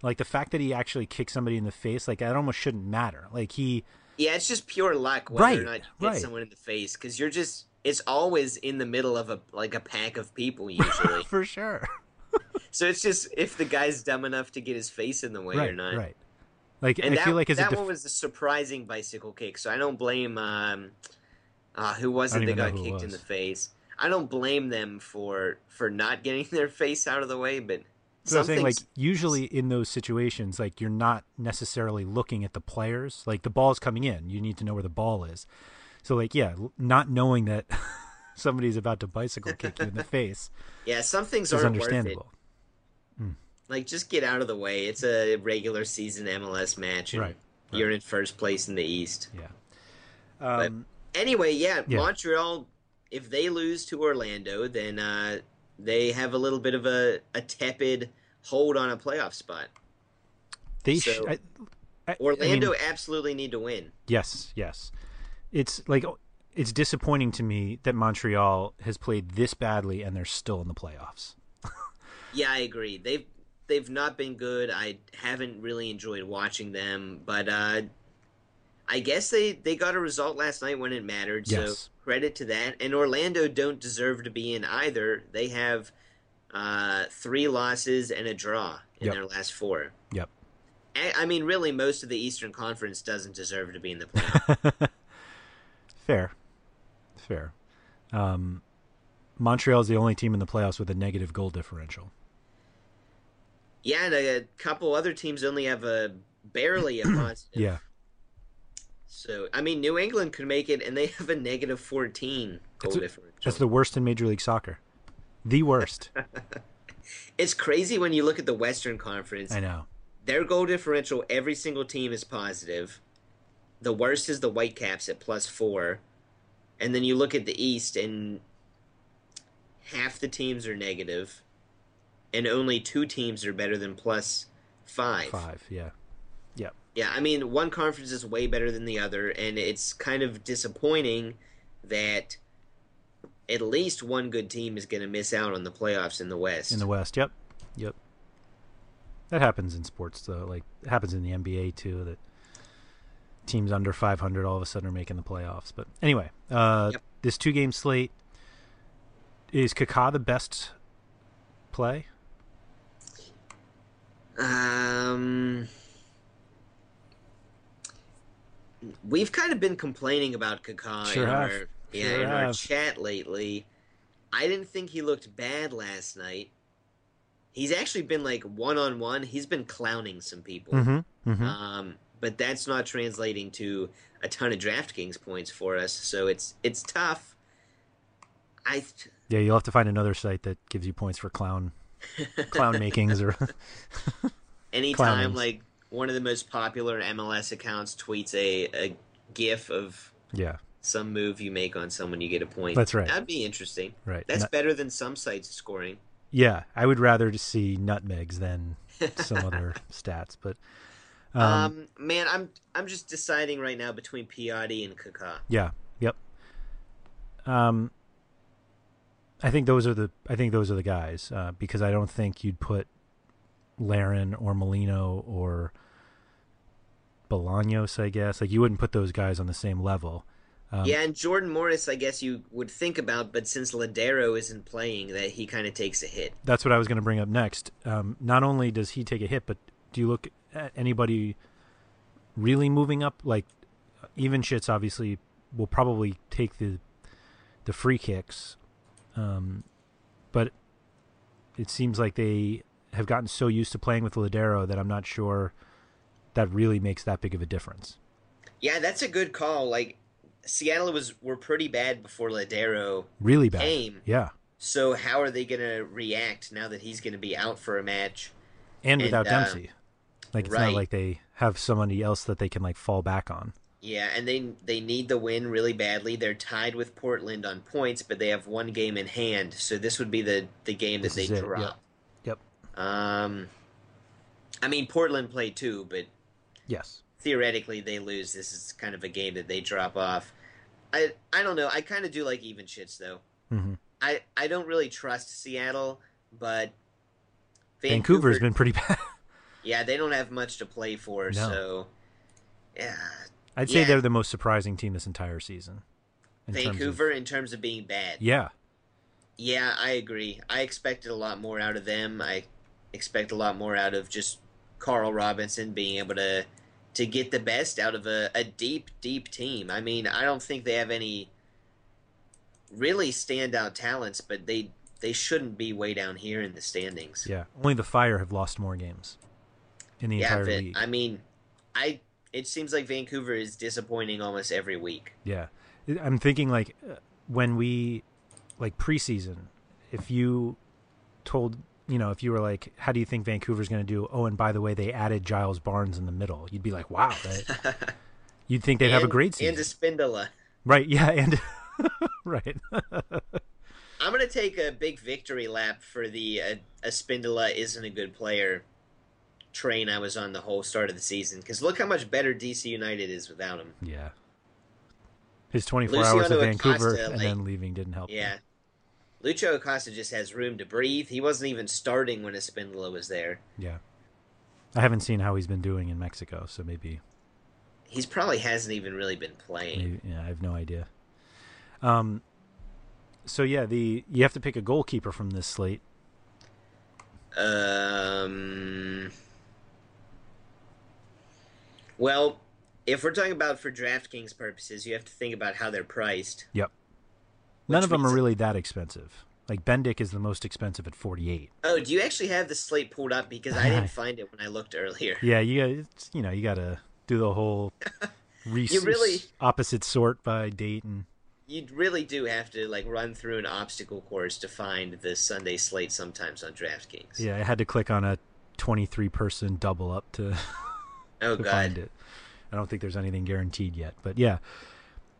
E: Like the fact that he actually kicked somebody in the face, like that almost shouldn't matter. Like he
F: Yeah, it's just pure luck whether
E: Right,
F: or not you hit
E: right.
F: someone in the face because you're just it's always in the middle of a like a pack of people usually.
E: for sure.
F: so it's just if the guy's dumb enough to get his face in the way
E: right,
F: or not.
E: right. Like
F: And
E: I
F: that,
E: feel like
F: that
E: def-
F: one was a surprising bicycle kick, so I don't blame um uh, who was it that got kicked in the face. I don't blame them for for not getting their face out of the way, but
E: So I'm saying, like, usually in those situations, like, you're not necessarily looking at the players. Like, the ball's coming in. You need to know where the ball is. So, like, yeah, not knowing that somebody's about to bicycle kick you in the face
F: yeah, some things it.
E: understandable.
F: Like just get out of the way. It's a regular season MLS match, and
E: Right,
F: you're in first place in the East.
E: Yeah.
F: But
E: Um,
F: anyway, yeah,
E: Yeah.
F: Montreal. If they lose to Orlando, then uh, they have a little bit of a, a tepid hold on a playoff spot.
E: they
F: so-
E: sh- I, I- I
F: Orlando
E: mean,
F: absolutely need to win.
E: yes, yes. It's like it's disappointing to me that Montreal has played this badly and they're still in the playoffs.
F: Yeah, I agree. They've they've not been good. I haven't really enjoyed watching them, but uh, I guess they they got a result last night when it mattered.
E: Yes.
F: So credit to that. And Orlando don't deserve to be in either. They have uh, three losses and a draw in
E: Yep.
F: their last four.
E: Yep.
F: I, I mean, really, most of the Eastern Conference doesn't deserve to be in the playoff.
E: Fair, fair. Um, is the only team in the playoffs with a negative goal differential.
F: yeah, and a couple other teams only have a barely a positive.
E: Yeah,
F: So I mean, New England could make it, and they have a negative fourteen goal
E: That's a-
F: differential.
E: that's the worst in Major League Soccer. The worst.
F: It's crazy when you look at the Western Conference.
E: I know.
F: Their goal differential, every single team is positive. The worst is the Whitecaps at plus four, and then you look at the East, and half the teams are negative, and only two teams are better than plus five.
E: Five. Yeah.
F: Yeah, I mean, one conference is way better than the other, and it's kind of disappointing that at least one good team is going to miss out on the playoffs in the West.
E: In the West. Yep. Yep. That happens in sports though. Like it happens in the NBA too. That teams under 500 all of a sudden are making the playoffs. But anyway, uh,
F: Yep.
E: this two game slate is Kaká the best play?
F: Um, we've kind of been complaining about Kaká
E: Sure
F: in our yeah in our chat lately. I didn't think he looked bad last night. He's actually been like one on one. He's been clowning some people.
E: Mm-hmm. mm-hmm.
F: Um, but that's not translating to a ton of DraftKings points for us, so it's it's tough. I
E: yeah, you'll have to find another site that gives you points for clown clown makings or
F: anytime
E: Clownings.
F: like one of the most popular MLS accounts tweets a, a GIF of
E: yeah,
F: some move you make on someone, you get a point.
E: That's right.
F: That'd be interesting.
E: right.
F: That's
E: Nut-
F: better than some sites scoring.
E: yeah, I would rather just see nutmegs than some other stats, but um,
F: Um, man, I'm I'm just deciding right now between Piatti and Kaká.
E: Yeah. Yep. Um, I think those are the I think those are the guys uh, because I don't think you'd put Larin or Molino or Bolaños, I guess. Like you wouldn't put those guys on the same level.
F: Um, yeah, and Jordan Morris, I guess you would think about, but since Lodeiro isn't playing, that he kind of takes a hit.
E: That's what I was going to bring up next. Um, not only does he take a hit, but do you look at anybody really moving up? Like Ivanschitz, obviously, will probably take the the free kicks, um, but it seems like they have gotten so used to playing with Lodeiro that I'm not sure that really makes that big of a difference.
F: Yeah, that's a good call. Like Seattle was were pretty bad before Lodeiro
E: really bad.
F: Came.
E: Yeah.
F: So how are they going to react now that he's going to be out for a match?
E: And, and without uh, Dempsey, like it's right. not like they have somebody else that they can like fall back on.
F: Yeah, and they they need the win really badly. They're tied with Portland on points, but they have one game in hand. So this would be the the game that this they drop.
E: Yep.
F: Um, I mean Portland played too, but
E: yes,
F: theoretically they lose. This is kind of a game that they drop off. I I don't know. I kind of do like Ivanschitz though.
E: Mm-hmm.
F: I I don't really trust Seattle, but
E: Vancouver, Vancouver's been pretty bad.
F: yeah, they don't have much to play for, no. so yeah.
E: I'd say yeah. they're the most surprising team this entire season.
F: In Vancouver, terms of, in terms of being bad.
E: Yeah.
F: Yeah, I agree. I expected a lot more out of them. I expect a lot more out of just Carl Robinson being able to to get the best out of a, a deep, deep team. I mean, I don't think they have any really standout talents, but they they shouldn't be way down here in the standings.
E: Yeah, only the Fire have lost more games in the yeah, entire but, league.
F: I mean, I it seems like Vancouver is disappointing almost every week.
E: Yeah, I'm thinking like uh, when we like preseason, if you told you know, if you were like, how do you think Vancouver's going to do? Oh, and by the way, they added Giles Barnes in the middle. You'd be like, wow. That, you'd think they'd
F: and,
E: have a great season.
F: And Espindola.
E: Right. Yeah. And right.
F: I'm going to take a big victory lap for the uh, Espindola isn't a good player train I was on the whole start of the season. Because look how much better DC United is without him.
E: Yeah. His 24 Luciano hours at Vancouver Acosta, and like, then leaving didn't help.
F: Yeah. Him. Lucho Acosta just has room to breathe. He wasn't even starting when Espindola was there.
E: Yeah. I haven't seen how he's been doing in Mexico, so maybe
F: he's probably hasn't even really been playing.
E: Maybe, yeah, I have no idea. Um so yeah, the you have to pick a goalkeeper from this slate.
F: Um Well, if we're talking about for DraftKings purposes, you have to think about how they're priced.
E: Yep. None of them are really that expensive. Like Bendik is the most expensive at forty eight.
F: Oh, do you actually have the slate pulled up? Because I didn't find it when I looked earlier.
E: Yeah, you got you know you got to do the whole re- you really opposite sort by date and.
F: You really do have to like run through an obstacle course to find the Sunday slate sometimes on DraftKings.
E: Yeah, I had to click on a twenty three person double up to.
F: oh
E: to
F: God.
E: Find it. I don't think there's anything guaranteed yet, but yeah,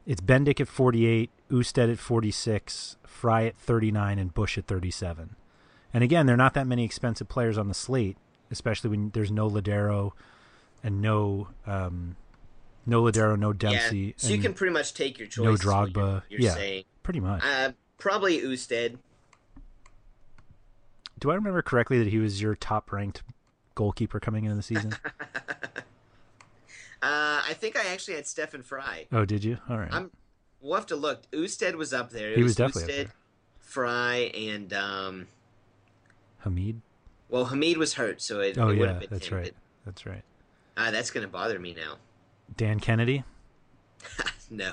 E: it's Bendik at 48, Ousted at 46, Frei at 39, and Bush at 37. And again, there are not that many expensive players on the slate, especially when there's no Ladero and no um, no Lodeiro, no Dempsey.
F: Yeah, so you can pretty much take your choice.
E: No Drogba.
F: You're, you're
E: yeah,
F: saying.
E: pretty much.
F: Uh, probably Ousted.
E: Do I remember correctly that he was your top ranked goalkeeper coming into the season?
F: Uh, I think I actually had Stefan Frei.
E: Oh, did you? All right.
F: I'm. We'll have to look. Ousted was up there. It
E: he
F: was,
E: was definitely
F: Ousted,
E: up there.
F: Frei and um,
E: Hamid.
F: Well, Hamid was hurt, so it.
E: Oh
F: it
E: yeah,
F: been
E: that's
F: him,
E: right. That's right.
F: Uh, that's going to bother me now.
E: Dan Kennedy.
F: no,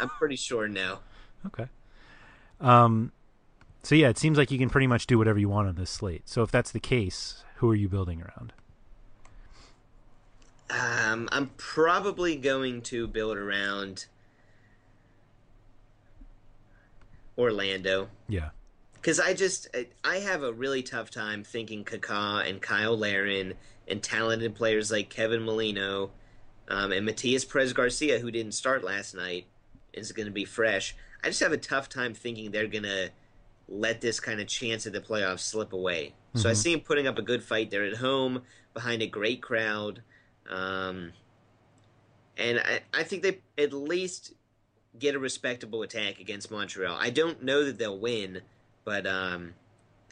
F: I'm pretty sure no.
E: Okay. Um, so yeah, it seems like you can pretty much do whatever you want on this slate. So if that's the case, who are you building around?
F: Um, I'm probably going to build around Orlando.
E: Yeah.
F: Because I just I have a really tough time thinking Kaká and Kyle Larin and talented players like Kevin Molino um, and Matias Perez Garcia, who didn't start last night, is going to be fresh. I just have a tough time thinking they're going to let this kind of chance at the playoffs slip away. Mm-hmm. So I mm-hmm. see them putting up a good fight. They're at home behind a great crowd. Um, and I, I think they at least get a respectable attack against Montreal. I don't know that they'll win, but um,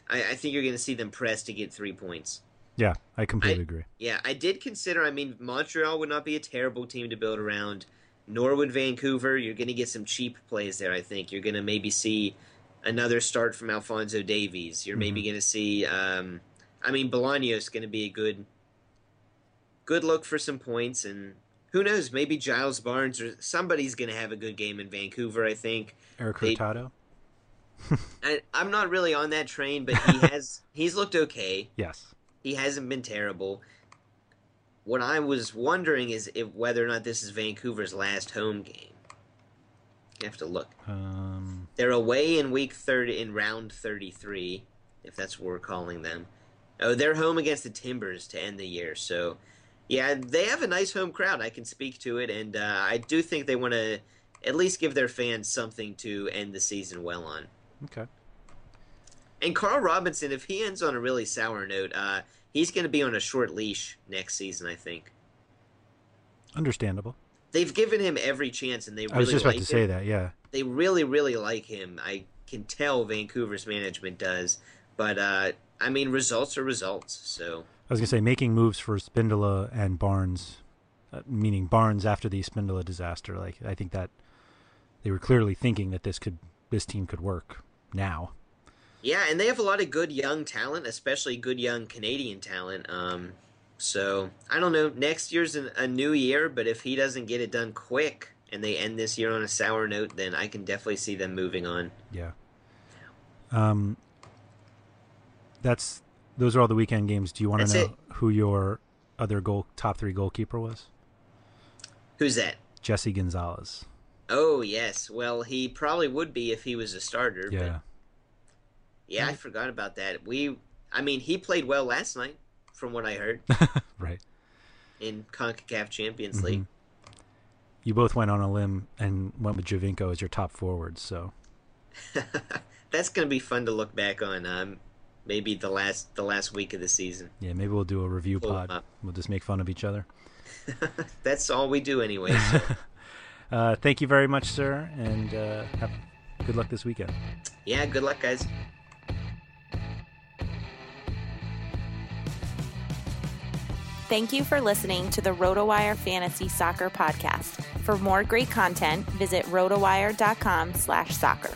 F: I, I think you're going to see them press to get three points.
E: Yeah, I completely
F: I-
E: agree.
F: Yeah, I did consider. I mean, Montreal would not be a terrible team to build around. Nor would Vancouver. You're going to get some cheap plays there. I think you're going to maybe see another start from Alfonso Davies. You're maybe going to see. Um, I mean, Bolaños going to be a good, good look for some points, and who knows? Maybe Giles Barnes or somebody's going to have a good game in Vancouver. I think.
E: Eric
F: They-
E: Hurtado.
F: I, I'm not really on that train, but he has. he's looked okay.
E: Yes.
F: He hasn't been terrible. What I was wondering is if whether or not this is Vancouver's last home game. You have to look.
E: Um,
F: They're away in week thirty in round thirty-three, if that's what we're calling them. Oh, they're home against the Timbers to end the year. So, yeah, they have a nice home crowd. I can speak to it, and uh, I do think they want to at least give their fans something to end the season well on.
E: okay.
F: And Carl Robinson, if he ends on a really sour note, uh, he's going to be on a short leash next season. I think
E: Understandable.
F: they've given him every chance, and they really
E: I was just about
F: like
E: to say
F: him.
E: that. Yeah.
F: They really, really like him. I can tell Vancouver's management does, but uh, I mean, results are results. So
E: I was gonna say making moves for Espindola and Barnes, uh, meaning Barnes after the Espindola disaster. Like I think that they were clearly thinking that this could this team could work now.
F: yeah, and they have a lot of good young talent, especially good young Canadian talent. Um, so I don't know. Next year's an, a new year, but if he doesn't get it done quick and they end this year on a sour note, then I can definitely see them moving on.
E: Yeah. Um. That's those are all the weekend games. Do you want to know who your other goal top three goalkeeper was?
F: Who's that?
E: Jesse Gonzalez.
F: Oh yes. Well, he probably would be if he was a starter.
E: Yeah.
F: But yeah, I forgot about that. We, I mean, he played well last night, from what I heard
E: right.
F: in Concacaf Champions
E: Mhm.
F: League.
E: You both went on a limb and went with Giovinco as your top forward. So
F: That's gonna be fun to look back on. Um, maybe the last the last week of the season.
E: yeah, maybe we'll do a review
F: Pull 'em
E: pod. We'll just make fun of each other.
F: That's all we do anyway. So.
E: Uh, thank you very much, sir, and uh, have good luck this weekend.
F: yeah. Good luck, guys.
G: Thank you for listening to the RotoWire Fantasy Soccer Podcast. For more great content, visit rotowire.com slash soccer.